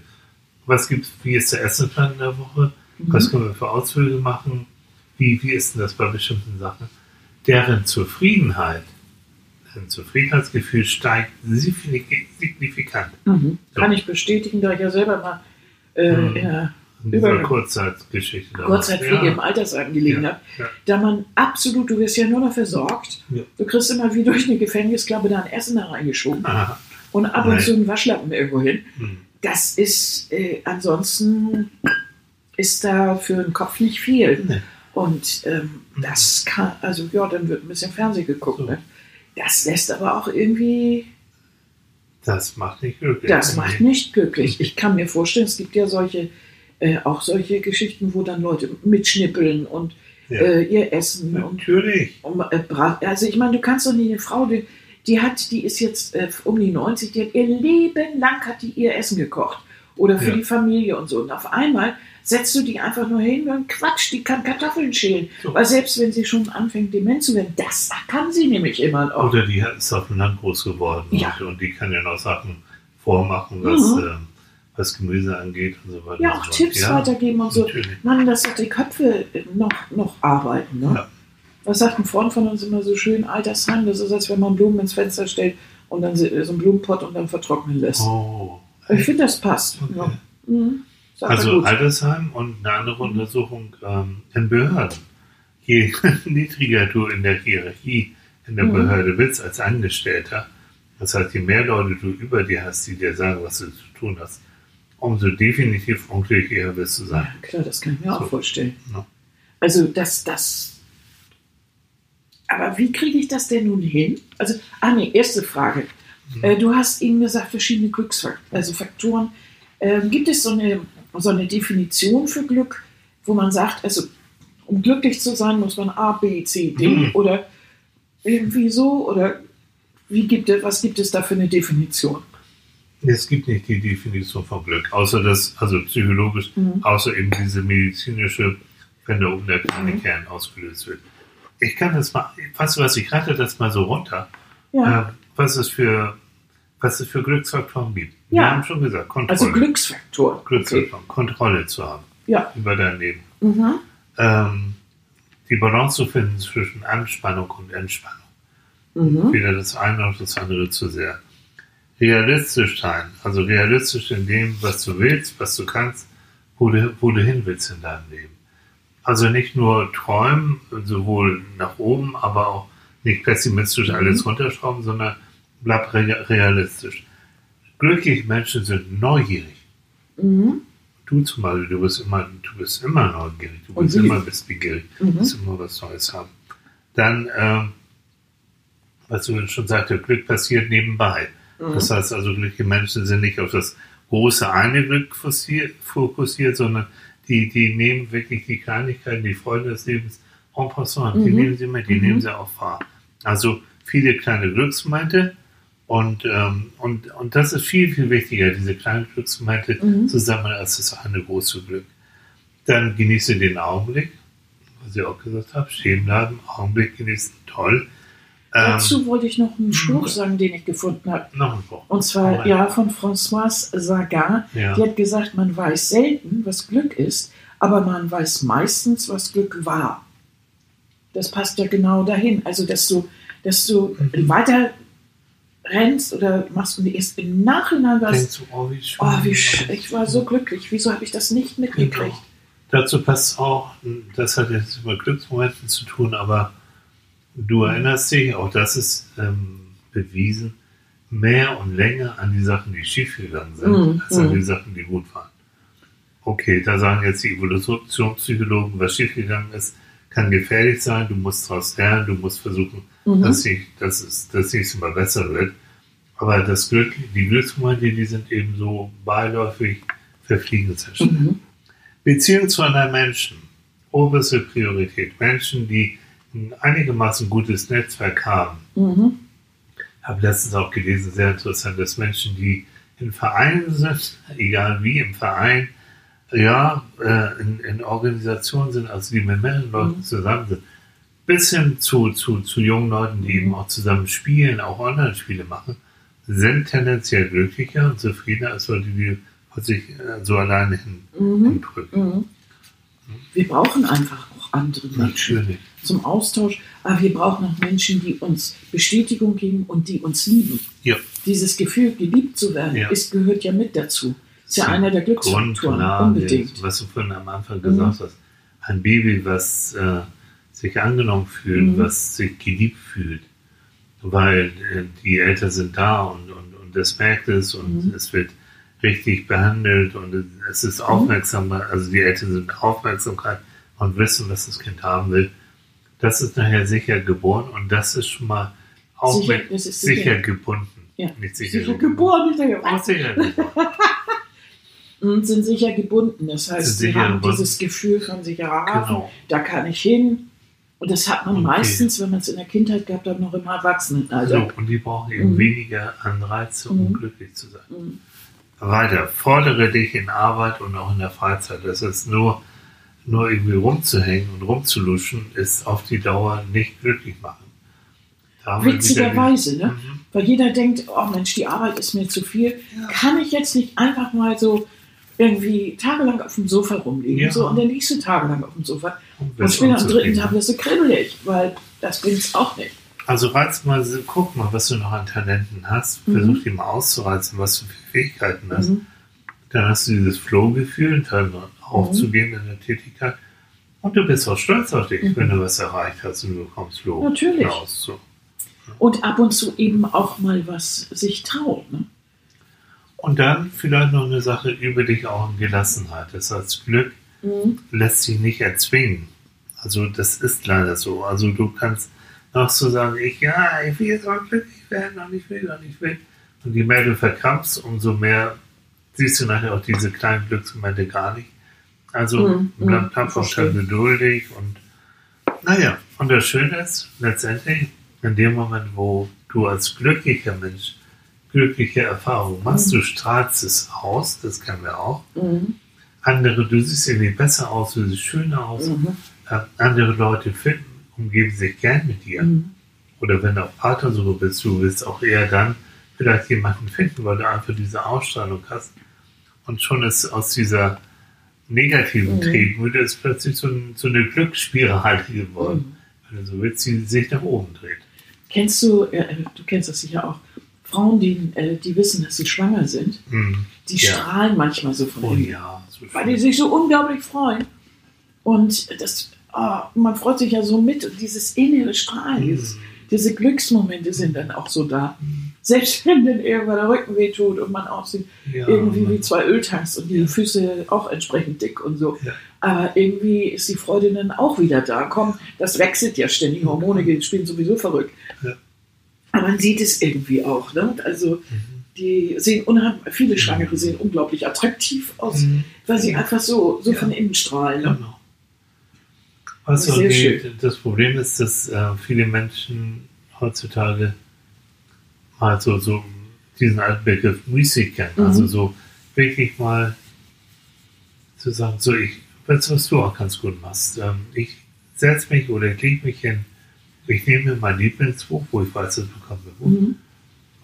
Was gibt's, wie ist der Essensplan in der Woche? Was können wir für Ausflüge machen? Wie, wie ist denn das bei bestimmten Sachen? Deren Zufriedenheit, deren Zufriedenheitsgefühl steigt signifi- signifikant. Mhm. Kann ich bestätigen, da ich ja selber mal äh, Mhm. Über- Kurzzeitgeschichte. Kurzzeitpflege Ja. im Altersheim gelegen Ja, habe, ja. da man absolut, du wirst ja nur noch versorgt. Ja. Du kriegst immer wie durch eine Gefängnisklappe dein Essen da reingeschoben Aha. Und ab und zu einen Waschlappen irgendwo hin. Hm. Das ist, äh, ansonsten ist da für den Kopf nicht viel. Nee. Und ähm, das kann, also ja, dann wird ein bisschen Fernsehen geguckt. So. Ne? Das lässt aber auch irgendwie, Das macht nicht glücklich. das macht nicht glücklich. Ich kann mir vorstellen, es gibt ja solche, äh, auch solche Geschichten, wo dann Leute mitschnippeln und Ja. äh, ihr Essen und Natürlich. um, äh, bra- also ich meine, du kannst doch nicht eine Frau, die, die hat, die ist jetzt äh, um die 90, die hat ihr Leben lang hat die ihr Essen gekocht. Oder für Ja. die Familie und so. Und auf einmal setzt du die einfach nur hin und Quatsch, die kann Kartoffeln schälen. So. Weil selbst wenn sie schon anfängt, dement zu werden, das kann sie nämlich immer noch. Oder die ist auf dem Land groß geworden Ja. und, und die kann ja noch Sachen vormachen, was, Mhm. ähm, was Gemüse angeht und so weiter. ja, auch so Tipps fort. weitergeben und so. Natürlich. Mann, dass doch die Köpfe noch, noch arbeiten. Ne? Ja. Was sagt ein Freund von uns immer so schön, Altersheim, das ist, als wenn man Blumen ins Fenster stellt und dann so einen Blumenpott und dann vertrocknen lässt. Oh. Ich finde, das passt. Okay. Ja. Mhm. Also. Altersheim und eine andere Untersuchung ähm, in Behörden. Je niedriger du in der Hierarchie in der Mhm. Behörde bist als Angestellter, das heißt, je mehr Leute du über dir hast, die dir sagen, was du zu tun hast, umso definitiv unglücklicher wirst du sein. Ja, klar, das kann ich mir So. auch vorstellen. Ja. Also, das, das. Aber wie kriege ich das denn nun hin? Also, ah nee, erste Frage. Mhm. Äh, du hast eben gesagt, verschiedene Glücksfaktoren. Also Faktoren. Ähm, gibt es so eine, so eine Definition für Glück, wo man sagt, also um glücklich zu sein, muss man A, B, C, D Mhm. oder irgendwie so? Oder wie gibt es, was gibt es da für eine Definition? Es gibt nicht die Definition von Glück, außer das, also psychologisch, Mhm. außer eben diese medizinische, wenn der kleine Mhm. Kern ausgelöst wird. Ich kann das mal, weißt du was, ich rate das mal so runter, Ja. äh, was, es für, was es für Glücksfaktoren gibt. Wir Ja. haben schon gesagt, Kontrolle. also Glücksfaktor. Glücksfaktoren, Kontrolle zu haben Ja. über dein Leben. Mhm. Ähm, die Balance zu finden zwischen Anspannung und Entspannung. Mhm. Weder das eine noch das andere zu sehr. Realistisch sein, also realistisch in dem, was du willst, was du kannst, wo du, wo du hin willst in deinem Leben. Also nicht nur träumen, sowohl nach oben, aber auch nicht pessimistisch alles runterschrauben, sondern bleib re realistisch. Glückliche Menschen sind neugierig. Mhm. Du zum Beispiel, du bist immer, du bist immer neugierig, du bist immer wissbegierig, du Mhm. willst immer was Neues haben. Dann, ähm, was du schon sagte, Glück passiert nebenbei. Mhm. Das heißt also, glückliche Menschen sind nicht auf das große eine Glück fokussiert sondern die, die nehmen wirklich die Kleinigkeiten, die Freude des Lebens en passant, die Mhm. nehmen sie mit, die Mhm. nehmen sie auch wahr. Also viele kleine Glücksmomente und, ähm, und, und das ist viel, viel wichtiger, diese kleinen Glücksmomente Mhm. zusammen als das eine große Glück. Dann genieße den Augenblick, was ich auch gesagt habe, stehen bleiben, Augenblick genießen, toll. Ähm, Dazu wollte ich noch einen Spruch sagen, den ich gefunden habe. noch ein Spruch. Und zwar Nein. ja von Françoise Sagan. Ja. Die hat gesagt, man weiß selten, was Glück ist, aber man weiß meistens, was Glück war. Das passt ja genau dahin. Also, dass du, dass du Mhm. weiter rennst oder machst und erst im Nachhinein was. Denkst du, oh, wie schön. Oh, wie sch ich war so glücklich. Wieso habe ich das nicht mitgekriegt? Genau. Dazu passt auch, das hat jetzt über Glücksmomente zu tun, aber du erinnerst dich, auch das ist ähm, bewiesen, mehr und länger an die Sachen, die schiefgegangen sind, Mhm, als an mhm. die Sachen, die gut waren. Okay, da sagen jetzt die Evolutionspsychologen, was schiefgegangen ist, kann gefährlich sein, du musst daraus lernen, du musst versuchen, Mhm. dass, nicht, dass es das nächste Mal besser wird. Aber das Glück, die Glücksmomente, die sind eben so beiläufig verfliegen schnell. Mhm. Beziehung zu anderen Menschen. Oberste Priorität. Menschen, die ein einigermaßen gutes Netzwerk haben. Mhm. Habe letztens auch gelesen, sehr interessant, dass Menschen, die in Vereinen sind, egal wie im Verein, ja, äh, in, in Organisationen sind, also die mit mehreren Leuten Mhm. zusammen sind, bis hin zu, zu, zu jungen Leuten, die eben auch zusammen spielen, auch Online-Spiele machen, sind tendenziell glücklicher und zufriedener als Leute, die sich äh, so alleine hin, hindrücken. Mhm. Wir brauchen einfach auch andere Menschen Natürlich. Zum Austausch, aber wir brauchen auch Menschen, die uns Bestätigung geben und die uns lieben. Ja. Dieses Gefühl, geliebt zu werden, Ja. ist, gehört ja mit dazu. Ist ja einer der Glücksfaktoren, unbedingt. was du vorhin am Anfang gesagt hast. Ein Baby, was äh, sich angenommen fühlt, Mhm. was sich geliebt fühlt, weil äh, die Eltern sind da und, und, und das merkt es und Mhm. es wird richtig behandelt und es ist aufmerksam, also die Eltern sind Aufmerksamkeit und wissen, was das Kind haben will. Das ist nachher sicher geboren und das ist schon mal auch Sicher- mit sicher, sicher. gebunden. Ja. Nicht sicher, Sicher geboren, nicht sicher Auch sicher geboren. Und sind sicher gebunden. Das heißt, sie haben gebunden. dieses Gefühl von sicherer Hafen, Genau. da kann ich hin. Und das hat man Okay. meistens, wenn man es in der Kindheit gehabt hat, noch im Erwachsenenalter. So, und die brauchen eben Mhm. weniger Anreize, um Mhm. glücklich zu sein. Mhm. Weiter, fordere dich in Arbeit und auch in der Freizeit. Das ist nur, nur irgendwie rumzuhängen und rumzuluschen, ist auf die Dauer nicht glücklich machen. Witzigerweise, ne? Mhm. Weil jeder denkt, oh Mensch, die Arbeit ist mir zu viel. Ja. Kann ich jetzt nicht einfach mal so irgendwie tagelang auf dem Sofa rumliegen? Ja. So, und dann liegst du tagelang auf dem Sofa. Und Und später am dritten. Tag wirst du kribbelig, weil das bringt's auch nicht. Also reiz mal, guck mal, was du noch an Talenten hast. Mhm. Versuch die mal auszureizen, was du für Fähigkeiten hast. Mhm. Dann hast du dieses Flow-Gefühl, dann aufzugehen in der Tätigkeit. Und du bist auch stolz auf dich, Mhm. wenn du was erreicht hast und du bekommst Flow Natürlich. raus. So. Und ab und zu eben auch mal was sich traut. Ne? Und dann vielleicht noch eine Sache über dich auch in Gelassenheit. Das heißt, Glück Mhm. lässt sich nicht erzwingen. Also das ist leider so. Also du kannst noch so sagen, ich ja, ich will jetzt auch glücklich werden und ich will und ich will. Und je mehr du verkrampfst, umso mehr siehst du nachher auch diese kleinen Glücksmomente gar nicht. Also Mhm, bleib einfach verstehe. schön geduldig und naja, und das Schöne ist, letztendlich, in dem Moment, wo du als glücklicher Mensch glückliche Erfahrungen machst, Mhm. du strahlst es aus, das kennen wir auch. Mhm. Andere, du siehst irgendwie besser aus, du siehst schöner aus. Mhm. Äh, andere Leute finden, umgeben sich gern mit dir. Mhm. Oder wenn du auf Partnersuche bist, du willst auch eher dann vielleicht jemanden finden, weil du einfach diese Ausstrahlung hast. Und schon ist aus dieser negativen Mhm. Tretmühle ist plötzlich so, ein, so eine Glücksspirale geworden. Mhm. Wenn du so willst, die sich nach oben dreht. Kennst du, äh, du kennst das sicher auch, Frauen, die, äh, die wissen, dass sie schwanger sind, Mhm. die Ja. strahlen manchmal so von Oh innen. ja, so weil die sich so unglaublich freuen. Und das, ah, man freut sich ja so mit und dieses innere Strahlen, dieses, Mhm. diese Glücksmomente sind dann auch so da. Selbst wenn dann irgendwann der Rücken weh tut und man aussieht Ja, irgendwie man- wie zwei Öltanks und die Füße auch entsprechend dick und so. Ja. Aber irgendwie ist die Freude dann auch wieder da. Komm, das wechselt ja ständig. Hormone gehen- spielen sowieso verrückt. Ja. Aber man sieht es irgendwie auch. Ne? Also Mhm. die sehen unheimlich, viele Schwangere sehen unglaublich attraktiv aus, Mhm. weil sie einfach so, so Ja. von innen strahlen. Ne? Genau. Also die, das Problem ist, dass äh, viele Menschen heutzutage mal so, so diesen alten Begriff müßig kennen. Mhm. Also so wirklich mal zu sagen, so ich, du, was du auch ganz gut machst. Ähm, ich setze mich oder ich lege mich hin, ich nehme mir mein Lieblingsbuch, wo ich weiß, das gut. Mhm.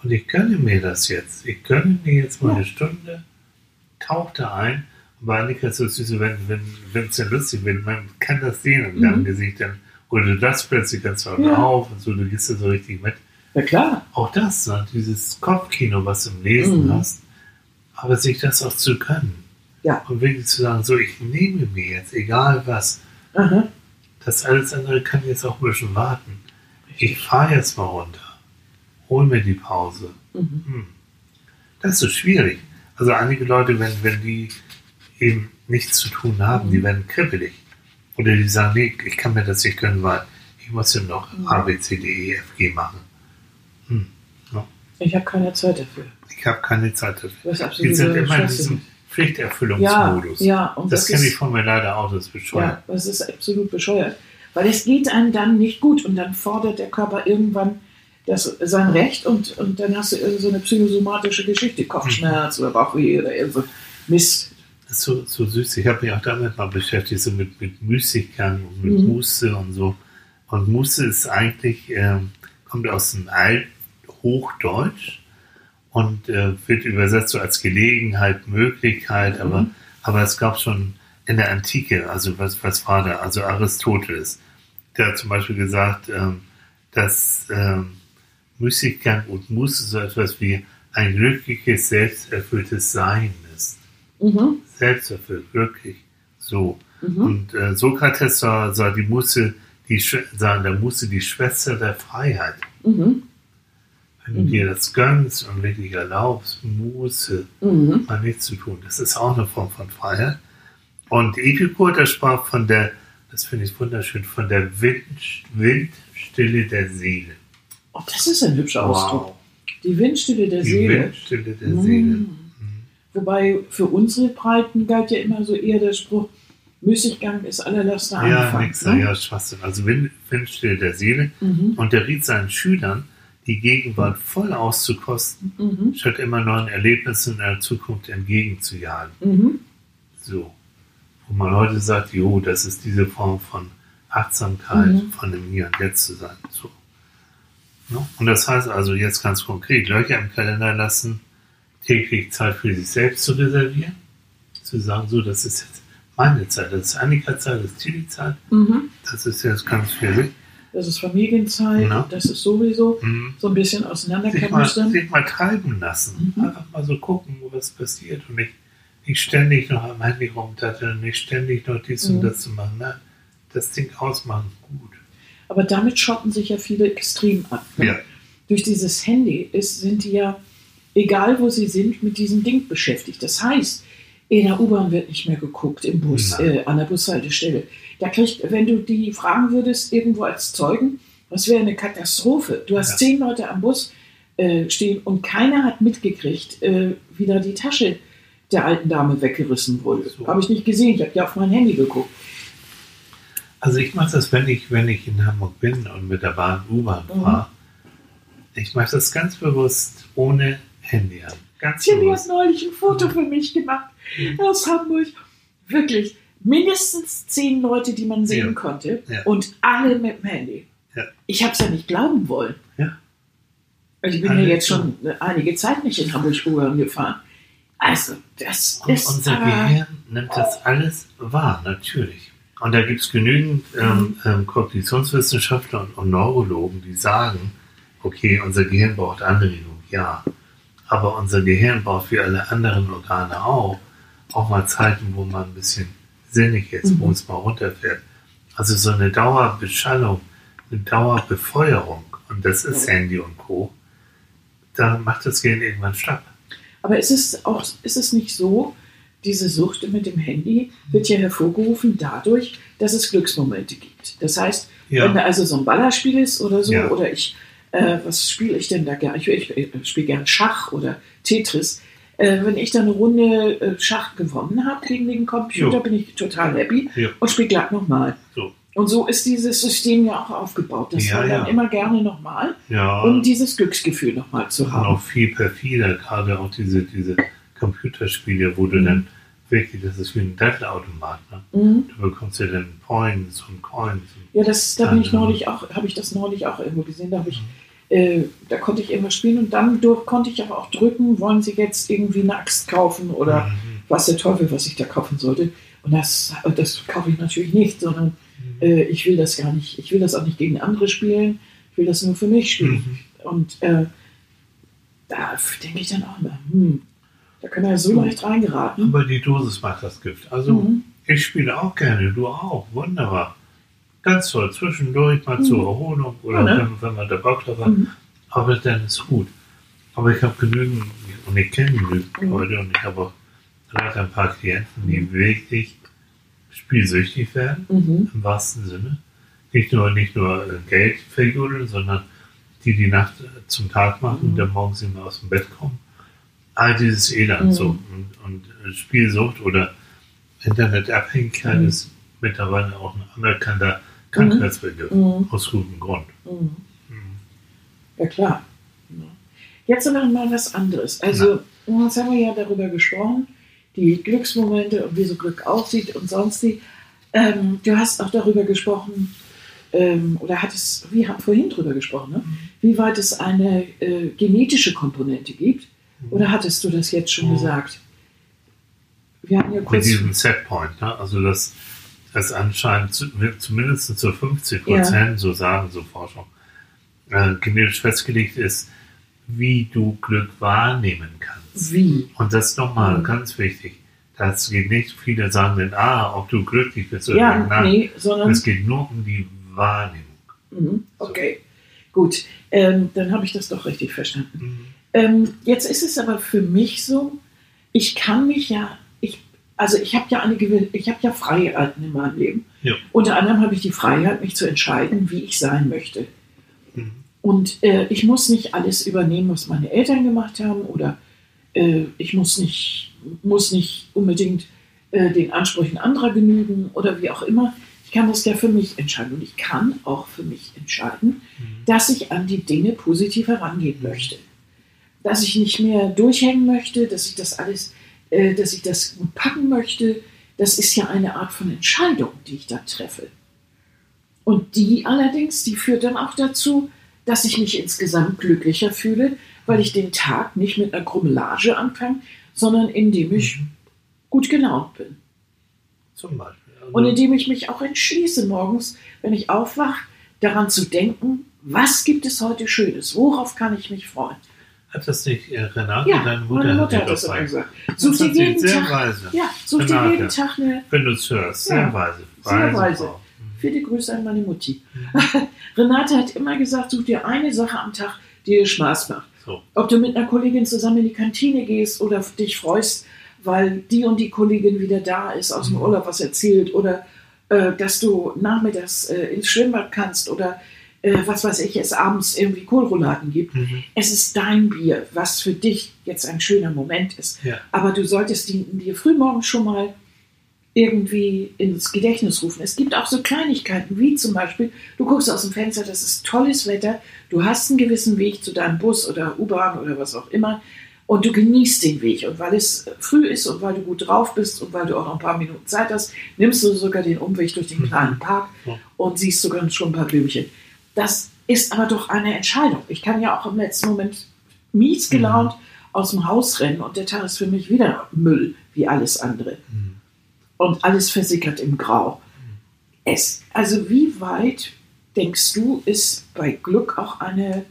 Und ich gönne mir das jetzt. Ich gönne mir jetzt mal Ja. eine Stunde, tauche da ein. Und bei Annika ist es so, wenn wenn wenn, es dann lustig wird, man kann das sehen in Mhm. deinem Gesicht. Dann, oder du das plötzlich ganz laut Ja. auf und so, du gehst da so richtig mit. Ja klar. Auch das, ne, dieses Kopfkino, was du im Lesen Mhm. hast, aber sich das auch zu können. Ja. Und wirklich zu sagen, so, ich nehme mir jetzt, egal was, Aha. das alles andere kann jetzt auch ein bisschen warten. Ich fahre jetzt mal runter, hol mir die Pause. Mhm. Hm. Das ist so schwierig. Also einige Leute, wenn, wenn die eben nichts zu tun haben, Mhm. die werden kribbelig. Oder die sagen, nee, ich kann mir das nicht gönnen, weil ich muss ja noch Mhm. A, B, C, D, E, F, G machen. Hm. Ja. Ich habe keine Zeit dafür. Ich habe keine Zeit dafür. Das ist Die sind immer in diesem Ja, Pflichterfüllungsmodus. ja, und das das, kenne ich von mir leider auch, das ist bescheuert. Ja, das ist absolut bescheuert. Weil es geht einem dann nicht gut und dann fordert der Körper irgendwann das, sein Recht und, und dann hast du so eine psychosomatische Geschichte, Kopfschmerz oder Bauchweh oder irgend so Mist. Das ist so, so süß. Ich habe mich auch damit mal beschäftigt, so mit, mit Müßiggang und mit Mhm. Muße und so. Und Muße ist eigentlich, ähm, kommt aus dem Althochdeutsch und äh, wird übersetzt so als Gelegenheit, Möglichkeit, Mhm. aber, aber es gab schon in der Antike, also was, was war da? Also Aristoteles, der hat zum Beispiel gesagt, ähm, dass ähm, Müßiggang und Muße so etwas wie ein glückliches, selbsterfülltes Sein ist. Mhm. Selbsterfüllt, glücklich, so. Mhm. Und äh, Sokrates sah, sah die Muße, die, sah in der Muße die Schwester der Freiheit. Mhm. Wenn du dir das gönnst und wirklich erlaubst, Muße Mhm. mal nichts zu tun, das ist auch eine Form von Freiheit. Und Epikur, der sprach von der, das finde ich wunderschön, von der Wind, Windstille der Seele. Oh, das ist ein hübscher Ausdruck. Die Windstille der Die Seele. Windstille der Mhm. Seele. Wobei für unsere Breiten galt ja immer so eher der Spruch, Müßiggang ist aller Laster Ja, Anfang. nix, ne? ja, Schwachsinn. Also Wind, Windstille der Seele. Mhm. Und er riet seinen Schülern, die Gegenwart voll auszukosten, Mhm. statt immer neuen Erlebnissen in der Zukunft entgegenzujagen. Mhm. So. Wo man heute sagt, jo, das ist diese Form von Achtsamkeit, Mhm. von dem Hier und Jetzt zu sein. So. Ne? Und das heißt also jetzt ganz konkret, Löcher im Kalender lassen, täglich Zeit für sich selbst zu reservieren, zu sagen, so, das ist jetzt meine Zeit, das ist Annika-Zeit, das ist Tilly-Zeit, Mhm. das ist jetzt ganz für sich. Das ist Familienzeit, Ja. das ist sowieso Mhm. so ein bisschen Sich mal, auseinanderkamustern. sich mal treiben lassen. Mhm. Einfach mal so gucken, was passiert und nicht, nicht ständig noch am Handy rumtatteln, nicht ständig noch dies Mhm. und das zu machen. Nein, das Ding ausmachen, gut. Aber damit schotten sich ja viele extrem ab. ne? Ja. Durch dieses Handy ist, sind die ja, egal wo sie sind, mit diesem Ding beschäftigt. Das heißt, in der U-Bahn wird nicht mehr geguckt, im Bus, äh, an der Bushaltestelle. Da kriegt, wenn du die fragen würdest, irgendwo als Zeugen, was wäre eine Katastrophe. Du hast Ja. zehn Leute am Bus äh, stehen und keiner hat mitgekriegt, äh, wie da die Tasche der alten Dame weggerissen wurde. So. Habe ich nicht gesehen, ich habe ja auf mein Handy geguckt. Also ich mache das, wenn ich, wenn ich in Hamburg bin und mit der Bahn U-Bahn Mhm. fahre. Ich mache das ganz bewusst ohne Handy an. Ganz Tilly hat neulich ein Foto für mich gemacht aus Hamburg. Wirklich mindestens zehn Leute, die man sehen Ja. konnte Ja. und alle mit dem Handy. Ja. Ich habe es ja nicht glauben wollen. Also ich bin Alle ja jetzt schon einige Zeit nicht in Hamburg U-Bahn gefahren. Also, das Und ist unser Gehirn nimmt das alles wahr, natürlich. Und da gibt es genügend ähm, ähm, Kognitionswissenschaftler und, und Neurologen, die sagen, okay, unser Gehirn braucht Anregung, ja. Aber unser Gehirn braucht wie alle anderen Organe auch, auch mal Zeiten, wo man ein bisschen sinnig ist, wo Mhm. es mal runterfährt. Also so eine Dauerbeschallung, eine Dauerbefeuerung, und das ist Ja. Handy und Co., da macht das Gehirn irgendwann Stopp. Aber ist es auch, ist es nicht so, diese Sucht mit dem Handy wird ja hervorgerufen dadurch, dass es Glücksmomente gibt. Das heißt, Ja. wenn da also so ein Ballerspiel ist oder so, Ja. oder ich, äh, was spiele ich denn da gerne? Ich, ich, ich spiele gerne Schach oder Tetris. Äh, wenn ich da eine Runde äh, Schach gewonnen habe gegen den Computer, Jo. bin ich total happy Ja. und spiele glatt nochmal. So. Und so ist dieses System ja auch aufgebaut. Das Ja, war dann ja. immer gerne nochmal, Ja. um dieses Glücksgefühl nochmal zu Und haben. auch viel perfider, gerade auch diese, diese Computerspiele, wo du Mhm. dann wirklich, das ist wie ein Dattelautomat. Ne? Mhm. Du bekommst ja dann Points und Coins. Und, Ja, das, da bin ich neulich auch, habe ich das neulich auch irgendwo gesehen. Da habe ich, äh, da konnte ich immer spielen und dann durch, konnte ich aber auch drücken, wollen Sie jetzt irgendwie eine Axt kaufen oder Mhm. was der Teufel, was ich da kaufen sollte. Und das, das kaufe ich natürlich nicht, sondern äh, ich will das gar nicht, ich will das auch nicht gegen andere spielen, ich will das nur für mich spielen. Mhm. Und äh, da denke ich dann auch immer, hm, da kann er so leicht reingeraten. Aber die Dosis macht das Gift. Also Mhm. ich spiele auch gerne, du auch. Wunderbar. Ganz toll. Zwischendurch mal zur Mhm. Erholung oder Ja, ne? wenn, wenn man da Bock drauf hat. Mhm. Aber dann ist gut. Aber ich habe genügend, und ich kenne genügend Mhm. Leute und ich habe auch leider ein paar Klienten, die wirklich spielsüchtig werden. Mhm. im wahrsten Sinne. Nicht nur, nicht nur äh, Geld verjudeln, sondern die die Nacht äh, zum Tag machen, Mhm. dann morgens immer aus dem Bett kommen. All dieses Elend Mhm. so. Und, und äh, Spielsucht oder Internetabhängigkeit Mhm. ist mittlerweile auch ein anerkannter Krankheitsbegriff. Mhm. Aus gutem Grund. Mhm. Mhm. Ja, klar. Jetzt aber mal was anderes. Also, jetzt haben wir ja darüber gesprochen, die Glücksmomente und wie so Glück aussieht und sonst die. Ähm, du hast auch darüber gesprochen, ähm, oder hat es, wir haben vorhin drüber gesprochen, ne? wie weit es eine äh, genetische Komponente gibt? Oder hattest du das jetzt schon Mhm. gesagt? Wir hatten ja Mit kurz. diesem Setpoint, ne? also dass das anscheinend zu, zumindest zu 50 Prozent, so sagen so Forschung, äh, genetisch festgelegt ist, wie du Glück wahrnehmen kannst. Wie? Und das ist nochmal Mhm. ganz wichtig. Das geht nicht, viele sagen dann, ah, ob du glücklich bist oder Ja. Nein, nee, sondern. es geht nur um die Wahrnehmung. Mhm, okay, gut. Ähm, dann habe ich das doch richtig verstanden. Mhm. Ähm, jetzt ist es aber für mich so, ich kann mich ja, also ich habe ja eine ich habe ja Freiheiten in meinem Leben. Ja. Unter anderem habe ich die Freiheit, mich zu entscheiden, wie ich sein möchte. Mhm. Und äh, ich muss nicht alles übernehmen, was meine Eltern gemacht haben, oder äh, ich muss nicht, muss nicht unbedingt äh, den Ansprüchen anderer genügen oder wie auch immer. Ich kann das ja für mich entscheiden. Und ich kann auch für mich entscheiden, Mhm. dass ich an die Dinge positiv herangehen möchte. Dass ich nicht mehr durchhängen möchte, dass ich das alles, äh, dass ich das gut packen möchte. Das ist ja eine Art von Entscheidung, die ich da treffe. Und die allerdings, die führt dann auch dazu, dass ich mich insgesamt glücklicher fühle, weil ich den Tag nicht mit einer Grummelage anfange, sondern indem ich gut gelaunt bin. Zum Beispiel. Also, Und indem ich mich auch entschließe, morgens, wenn ich aufwache, daran zu denken, was gibt es heute Schönes? Worauf kann ich mich freuen? Hat das nicht äh, Renate, Ja, deine Mutter, meine Mutter hat das immer gesagt. Such dir jeden sehr Tag, weise. ja, such dir jeden Tag eine Wenn du es hörst, sehr Ja, weise. sehr weise. Frau. Viele Grüße an meine Mutti. Mhm. Renate hat immer gesagt, such dir eine Sache am Tag, die dir Spaß macht. So. Ob du mit einer Kollegin zusammen in die Kantine gehst oder dich freust, weil die und die Kollegin wieder da ist, aus dem Mhm. Urlaub was erzählt oder äh, dass du nachmittags äh, ins Schwimmbad kannst oder äh, was weiß ich, es abends irgendwie Kohlrouladen gibt. Mhm. Es ist dein Bier, was für dich jetzt ein schöner Moment ist. Ja. Aber du solltest die, dir frühmorgens schon mal irgendwie ins Gedächtnis rufen. Es gibt auch so Kleinigkeiten, wie zum Beispiel, du guckst aus dem Fenster, das ist tolles Wetter, du hast einen gewissen Weg zu deinem Bus oder U-Bahn oder was auch immer und du genießt den Weg. Und weil es früh ist und weil du gut drauf bist und weil du auch noch ein paar Minuten Zeit hast, nimmst du sogar den Umweg durch den kleinen Park und siehst sogar schon ein paar Blümchen. Das ist aber doch eine Entscheidung. Ich kann ja auch im letzten Moment mies gelaunt aus dem Haus rennen und der Tag ist für mich wieder Müll, wie alles andere. Mhm. Und alles versickert im Grau. Es, also wie weit denkst du, ist bei Glück auch eine,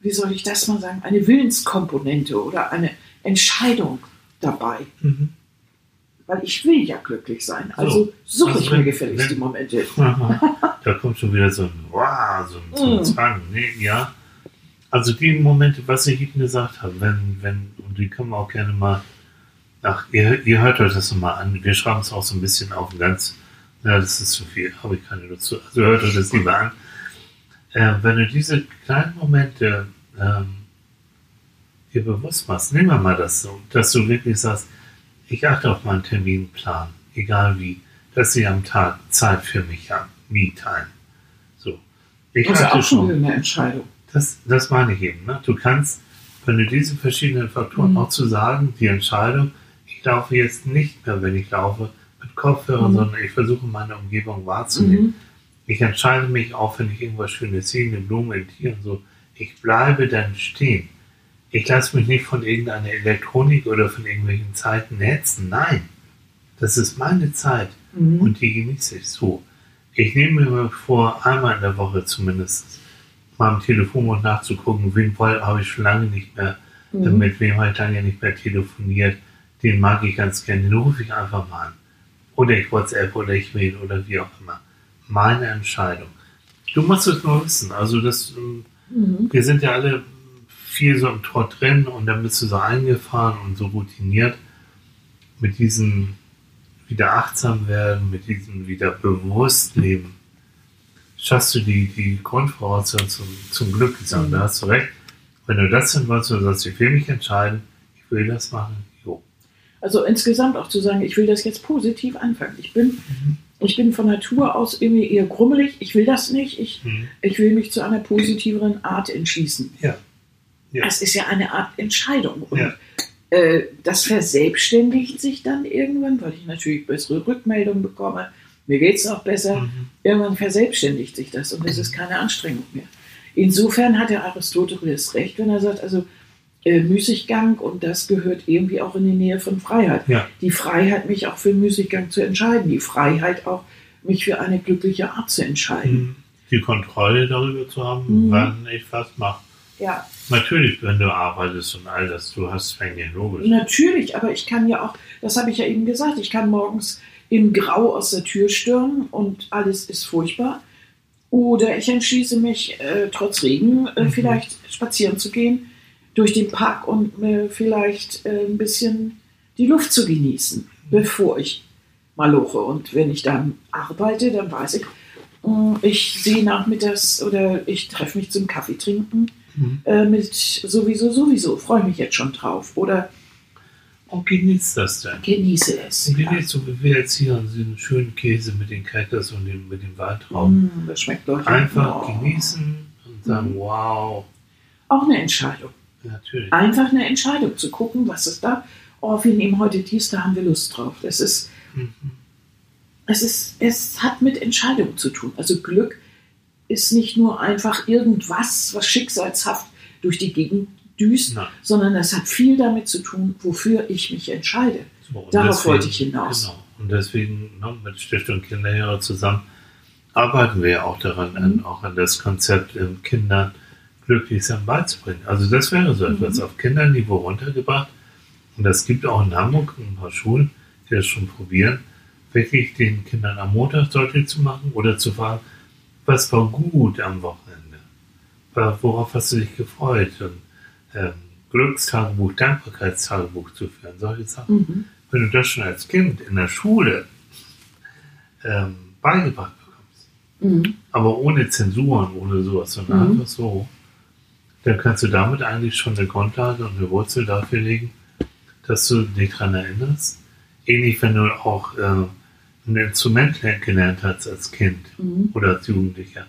wie soll ich das mal sagen, eine Willenskomponente oder eine Entscheidung dabei? Mhm. Weil ich will ja glücklich sein. Also suche Also ich wenn- mir gefälligst wenn- die Momente. da kommt schon wieder so ein wow, so ein, so Mhm. Zwang. Nee, ja. Also die Momente, was ich eben gesagt habe, wenn, wenn, und die können wir auch gerne mal, ach, ihr, ihr hört euch das nochmal an. Wir schreiben es auch so ein bisschen auf ein ganz, na, das ist zu viel, habe ich keine Lust zu. Also hört euch das lieber an. Äh, wenn du diese kleinen Momente ähm, dir bewusst machst, nehmen wir mal das so, dass du wirklich sagst, ich achte auf meinen Terminplan, egal wie, dass sie am Tag Zeit für mich haben, Me-Time. So. Ich Das ist auch schon schon, wieder eine Entscheidung. das, das meine ich eben. Ne? Du kannst, wenn du diese verschiedenen Faktoren Mhm. auch zu sagen, die Entscheidung, ich laufe jetzt nicht mehr, wenn ich laufe, mit Kopfhörer, Mhm. sondern ich versuche meine Umgebung wahrzunehmen. Mhm. Ich entscheide mich auch, wenn ich irgendwas Schönes sehe, eine Blume, ein Tier und so. Ich bleibe dann stehen. Ich lasse mich nicht von irgendeiner Elektronik oder von irgendwelchen Zeiten hetzen. Nein, das ist meine Zeit Mhm. und die genieße ich so. Ich nehme mir vor, einmal in der Woche zumindest mal am Telefonbuch nachzugucken, wen habe ich schon lange nicht mehr, äh, Mhm. mit wem habe ich lange nicht mehr telefoniert. Den mag ich ganz gerne, den rufe ich einfach mal an. Oder ich WhatsApp oder ich Mail oder wie auch immer. Meine Entscheidung. Du musst es nur wissen. Also das, ähm, Mhm. wir sind ja alle viel so im Trott drin und dann bist du so eingefahren und so routiniert mit diesem wieder achtsam werden, mit diesem wieder bewusst leben. Schaffst du die, die Grundvoraussetzung zum, zum Glück. Sage, Mhm. Da hast du recht. Wenn du das dann was du sagst, ich will mich entscheiden, ich will das machen, jo. Also insgesamt auch zu sagen, ich will das jetzt positiv anfangen. Ich bin, Mhm. ich bin von Natur aus irgendwie eher grummelig. Ich will das nicht. Ich, Mhm. ich will mich zu einer positiveren Art entschließen. Ja. Ja. Das ist ja eine Art Entscheidung. Und Ja. äh, das verselbstständigt sich dann irgendwann, weil ich natürlich bessere Rückmeldungen bekomme, mir geht es auch besser. Mhm. Irgendwann verselbstständigt sich das und das ist keine Anstrengung mehr. Insofern hat der Aristoteles recht, wenn er sagt, also äh, Müßiggang und das gehört irgendwie auch in die Nähe von Freiheit. Ja. Die Freiheit, mich auch für Müßiggang zu entscheiden, die Freiheit auch, mich für eine glückliche Art zu entscheiden. Mhm. Die Kontrolle darüber zu haben, Mhm. wann ich was mache. Ja, Natürlich, wenn du arbeitest und all das, du hast Zwänge, logisch. natürlich, aber ich kann ja auch, das habe ich ja eben gesagt, ich kann morgens im Grau aus der Tür stürmen und alles ist furchtbar. Oder ich entschließe mich, äh, trotz Regen, äh, Mhm. vielleicht spazieren zu gehen durch den Park und mir vielleicht äh, ein bisschen die Luft zu genießen, bevor ich maloche. Und wenn ich dann arbeite, dann weiß ich, mh, ich sehe nachmittags oder ich treffe mich zum Kaffee trinken Mhm. äh, mit sowieso, sowieso, freue mich jetzt schon drauf. Oder Und genießt das dann. genieße es. Und Ja. genießt so wie wir jetzt hier diesen schönen Käse mit den Crackers und den, mit dem Weintrauben. Mm, das schmeckt Leute. Einfach Oh. genießen und sagen, wow, Auch eine Entscheidung. natürlich. Einfach eine Entscheidung zu gucken, was ist da. Oh, wir nehmen heute dies, da haben wir Lust drauf. Das ist, Mhm. es ist, es hat mit Entscheidung zu tun. Also Glück ist nicht nur einfach irgendwas, was schicksalshaft durch die Gegend düst, Nein. sondern es hat viel damit zu tun, wofür ich mich entscheide. So, Darauf wollte ich hinaus. Genau. Und deswegen ne, mit Stiftung Kinderjahre zusammen arbeiten wir ja auch daran, an, Mhm. auch an das Konzept, ähm, Kindern glücklich sein beizubringen. Also das wäre so etwas Mhm. auf Kinderniveau runtergebracht. Und das gibt auch in Hamburg ein paar Schulen, die das schon probieren, wirklich den Kindern am Montag deutlich zu machen oder zu fragen, was war gut am Wochenende? Worauf hast du dich gefreut? Und, ähm, Glückstagebuch, Dankbarkeitstagebuch zu führen, solche Sachen Mhm. wenn du das schon als Kind in der Schule ähm, beigebracht bekommst, Mhm. aber ohne Zensuren, ohne sowas, sondern Mhm. einfach so, dann kannst du damit eigentlich schon eine Grundlage und eine Wurzel dafür legen, dass du dich daran erinnerst. Ähnlich, wenn du auch äh, ein Instrument ler- gelernt hast als Kind Mhm. oder als Jugendlicher,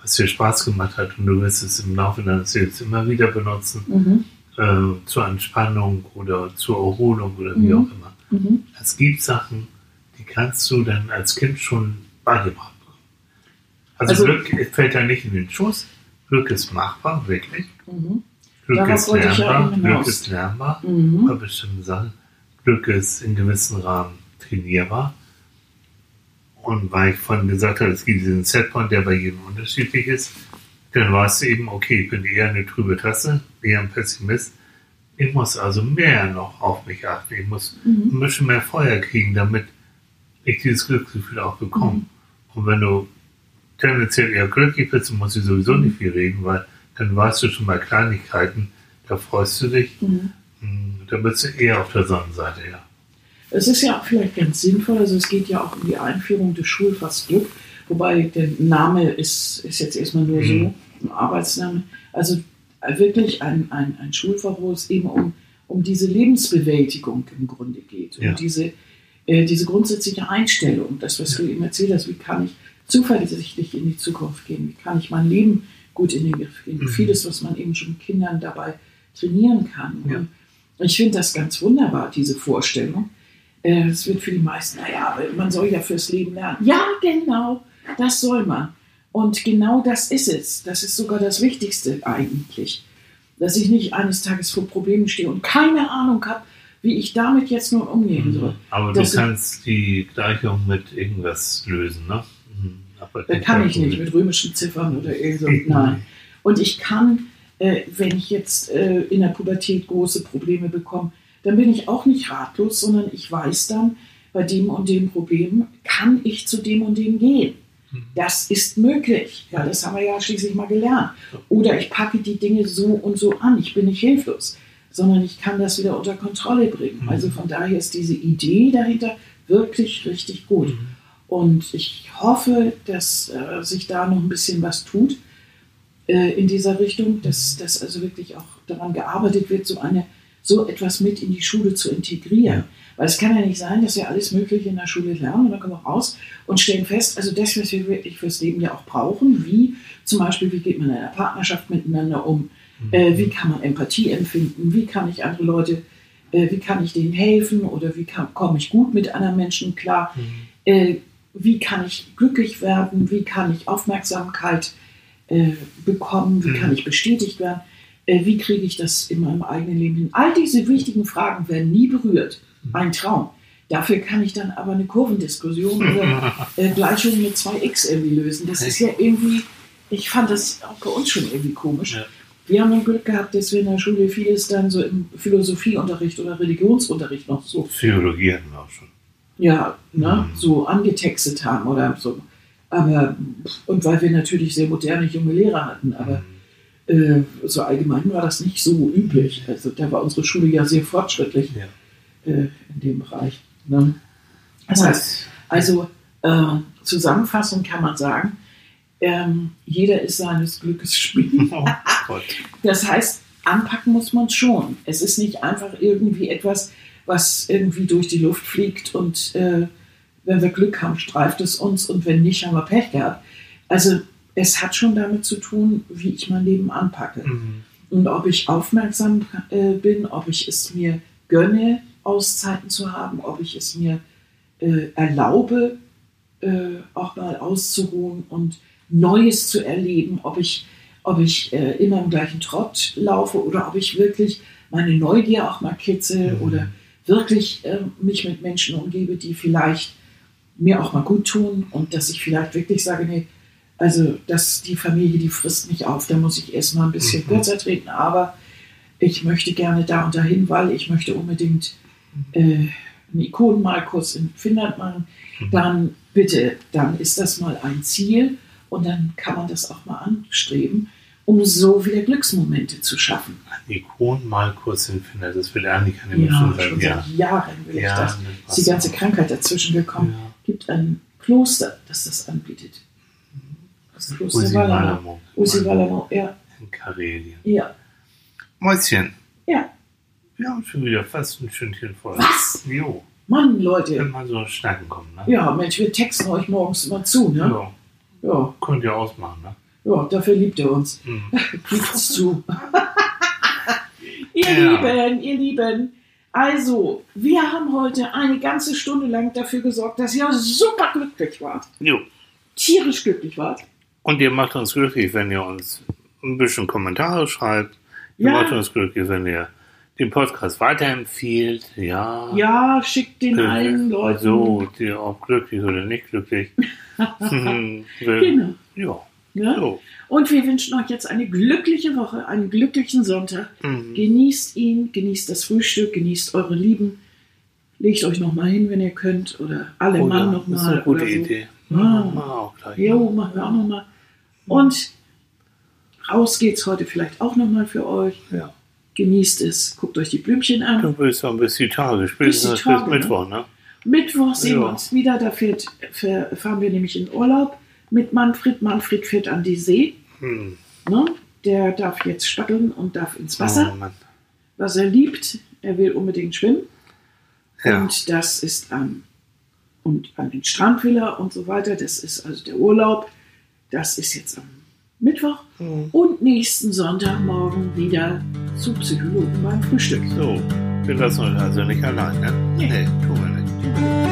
was dir Spaß gemacht hat und du wirst es im Laufe deines Lebens immer wieder benutzen, Mhm. äh, zur Entspannung oder zur Erholung oder wie Mhm. auch immer. Mhm. Es gibt Sachen, die kannst du dann als Kind schon beigebracht bekommen. Also, Also- Glück fällt da nicht in den Schuss. Glück ist machbar, wirklich. Mhm. Glück Darauf ist ja lernbar. Glück ist lernbar Mhm. bei bestimmten Sachen. Glück ist in gewissen Rahmen trainierbar. Und weil ich vorhin gesagt habe, es gibt diesen Setpoint, der bei jedem unterschiedlich ist, dann weißt du eben, okay, ich bin eher eine trübe Tasse, eher ein Pessimist. Ich muss also mehr noch auf mich achten. Ich muss Mhm. ein bisschen mehr Feuer kriegen, damit ich dieses Glücksgefühl auch bekomme. Mhm. Und wenn du tendenziell eher glücklich bist, dann musst du sowieso nicht viel reden, weil dann weißt du schon bei Kleinigkeiten, da freust du dich, Mhm. Mm, da bist du eher auf der Sonnenseite, ja. Es ist ja auch vielleicht ganz sinnvoll, also es geht ja auch um die Einführung des Schulfachs Glück, wobei der Name ist, ist jetzt erstmal nur so, ein Arbeitsname. Also wirklich ein, ein, ein Schulfach, wo es eben um, um diese Lebensbewältigung im Grunde geht, um Ja. diese, äh, diese grundsätzliche Einstellung, das, was du eben erzählt hast, wie kann ich zuversichtlich in die Zukunft gehen, wie kann ich mein Leben gut in den Griff kriegen. Mhm. Vieles, was man eben schon Kindern dabei trainieren kann. Ja. Ich finde das ganz wunderbar, diese Vorstellung. Äh, Es wird für die meisten, naja, man soll ja fürs Leben lernen. Ja, genau, das soll man. Und genau das ist es. Das ist sogar das Wichtigste eigentlich. Dass ich nicht eines Tages vor Problemen stehe und keine Ahnung habe, wie ich damit jetzt nun umgehen soll. Aber du Das ist- kannst die Gleichung mit irgendwas lösen, ne? Mhm. Aber Da kann ich nicht mit römischen Ziffern oder irgend so. Nein. Und ich kann, äh, wenn ich jetzt äh, in der Pubertät große Probleme bekomme, dann bin ich auch nicht ratlos, sondern ich weiß dann, bei dem und dem Problem kann ich zu dem und dem gehen. Mhm. Das ist möglich. Ja, das haben wir ja schließlich mal gelernt. Oder ich packe die Dinge so und so an. Ich bin nicht hilflos, sondern ich kann das wieder unter Kontrolle bringen. Mhm. Also von daher ist diese Idee dahinter wirklich richtig gut. Mhm. Und ich hoffe, dass äh, sich da noch ein bisschen was tut äh, in dieser Richtung, dass, dass also wirklich auch daran gearbeitet wird, so, eine, so etwas mit in die Schule zu integrieren. Weil es kann ja nicht sein, dass wir alles Mögliche in der Schule lernen und dann kommen wir raus und stellen fest, also das, was wir wirklich fürs Leben ja auch brauchen, wie zum Beispiel, wie geht man in einer Partnerschaft miteinander um, Mhm. äh, wie kann man Empathie empfinden, wie kann ich andere Leute, äh, wie kann ich denen helfen oder wie kann, komme ich gut mit anderen Menschen klar. Mhm. Äh, wie kann ich glücklich werden, wie kann ich Aufmerksamkeit äh, bekommen, wie Mhm. kann ich bestätigt werden, wie kriege ich das in meinem eigenen Leben hin. All diese wichtigen Fragen werden nie berührt. Mhm. Ein Traum. Dafür kann ich dann aber eine Kurvendiskussion oder äh, Gleichungen mit 2x irgendwie lösen. Das ist ja irgendwie, ich fand das auch bei uns schon irgendwie komisch. Ja. Wir haben ein Glück gehabt, dass wir in der Schule vieles dann so im Philosophieunterricht oder Religionsunterricht noch so, Psychologie hatten wir auch schon. ja, ne, Mhm. so angetextet haben oder so. Aber, und weil wir natürlich sehr moderne junge Lehrer hatten, aber äh, so allgemein war das nicht so üblich. Also da war unsere Schule ja sehr fortschrittlich Ja. äh, in dem Bereich. Ne? Das heißt, also äh, zusammenfassend kann man sagen, ähm, jeder ist seines Glückes Schmied. Oh. Das heißt, anpacken muss man schon. Es ist nicht einfach irgendwie etwas, was irgendwie durch die Luft fliegt und äh, wenn wir Glück haben, streift es uns und wenn nicht, haben wir Pech gehabt. Also es hat schon damit zu tun, wie ich mein Leben anpacke. Mhm. Und ob ich aufmerksam äh, bin, ob ich es mir gönne, Auszeiten zu haben, ob ich es mir äh, erlaube, äh, auch mal auszuruhen und Neues zu erleben, ob ich, ob ich äh, immer im gleichen Trott laufe oder ob ich wirklich meine Neugier auch mal kitzel Mhm. oder wirklich äh, mich mit Menschen umgebe, die vielleicht mir auch mal gut tun und dass ich vielleicht wirklich sage, nee, also dass die Familie, die frisst mich auf, da muss ich erst mal ein bisschen Mhm. kürzer treten, aber ich möchte gerne da und dahin, weil ich möchte unbedingt äh, einen Ikonenmalkurs in Finnland machen, Mhm. dann bitte, dann ist das mal ein Ziel und dann kann man das auch mal anstreben, um so wieder Glücksmomente zu schaffen. Ein Ikonenmalkurs in Finnland, das will Annika Ja, nämlich schon schon seit Jahren. seit Jahren will ich Ja, das. das Ist die ganze Krankheit dazwischen gekommen. Ja. Gibt ein Kloster, das das anbietet. Das Kloster Usi Wallamo. Wallamo. Usi Wallamo, ja. In Karelien. Ja. Mäuschen. Ja. Wir haben schon wieder fast ein Stündchen voll. Was? Jo. Mann, Wenn Leute. man so schnacken kommt, ne? Ja, Mensch, wir texten euch morgens immer zu, ne? Ja. Ja, Könnt ihr ausmachen, ne? ja, dafür liebt ihr uns. Mhm. Gibt uns zu. ihr Ja. Lieben, ihr Lieben. Also, wir haben heute eine ganze Stunde lang dafür gesorgt, dass ihr super glücklich wart. Jo. Tierisch glücklich wart. Und ihr macht uns glücklich, wenn ihr uns ein bisschen Kommentare schreibt. Ihr Ja. macht uns glücklich, wenn ihr den Podcast weiterempfiehlt. Ja. Ja, schickt den allen Leuten. So, die ob glücklich oder nicht glücklich. Hm, Genau. Ja. Ne? So. Und wir wünschen euch jetzt eine glückliche Woche, einen glücklichen Sonntag. Mhm. Genießt ihn, genießt das Frühstück, genießt eure Lieben. Legt euch noch mal hin, wenn ihr könnt. Oder alle Oh, Mann ja, noch das ist eine gute oder so. Idee. Ah. Machen wir auch gleich. Jo, machen wir auch noch mal. Und raus geht's heute vielleicht auch noch mal für euch. Ja. Genießt es, guckt euch die Blümchen an. Du willst dann bis die Tage, spätestens bis, Tage, ne? Mittwoch, ne? Mittwoch sehen wir Ja. uns wieder. Da fährt, fahr- fahren wir nämlich in Urlaub mit Manfred. Manfred fährt an die See. Hm. Ne? Der darf jetzt stackeln und darf ins Wasser, Oh, was er liebt. Er will unbedingt schwimmen. Ja. Und das ist am und an den Strandvilla und so weiter. Das ist also der Urlaub. Das ist jetzt am Mittwoch. Mhm. Und nächsten Sonntagmorgen wieder zu Psychologen beim Frühstück. So, wir lassen uns also nicht allein, ne? Nee. Nee, tun wir nicht.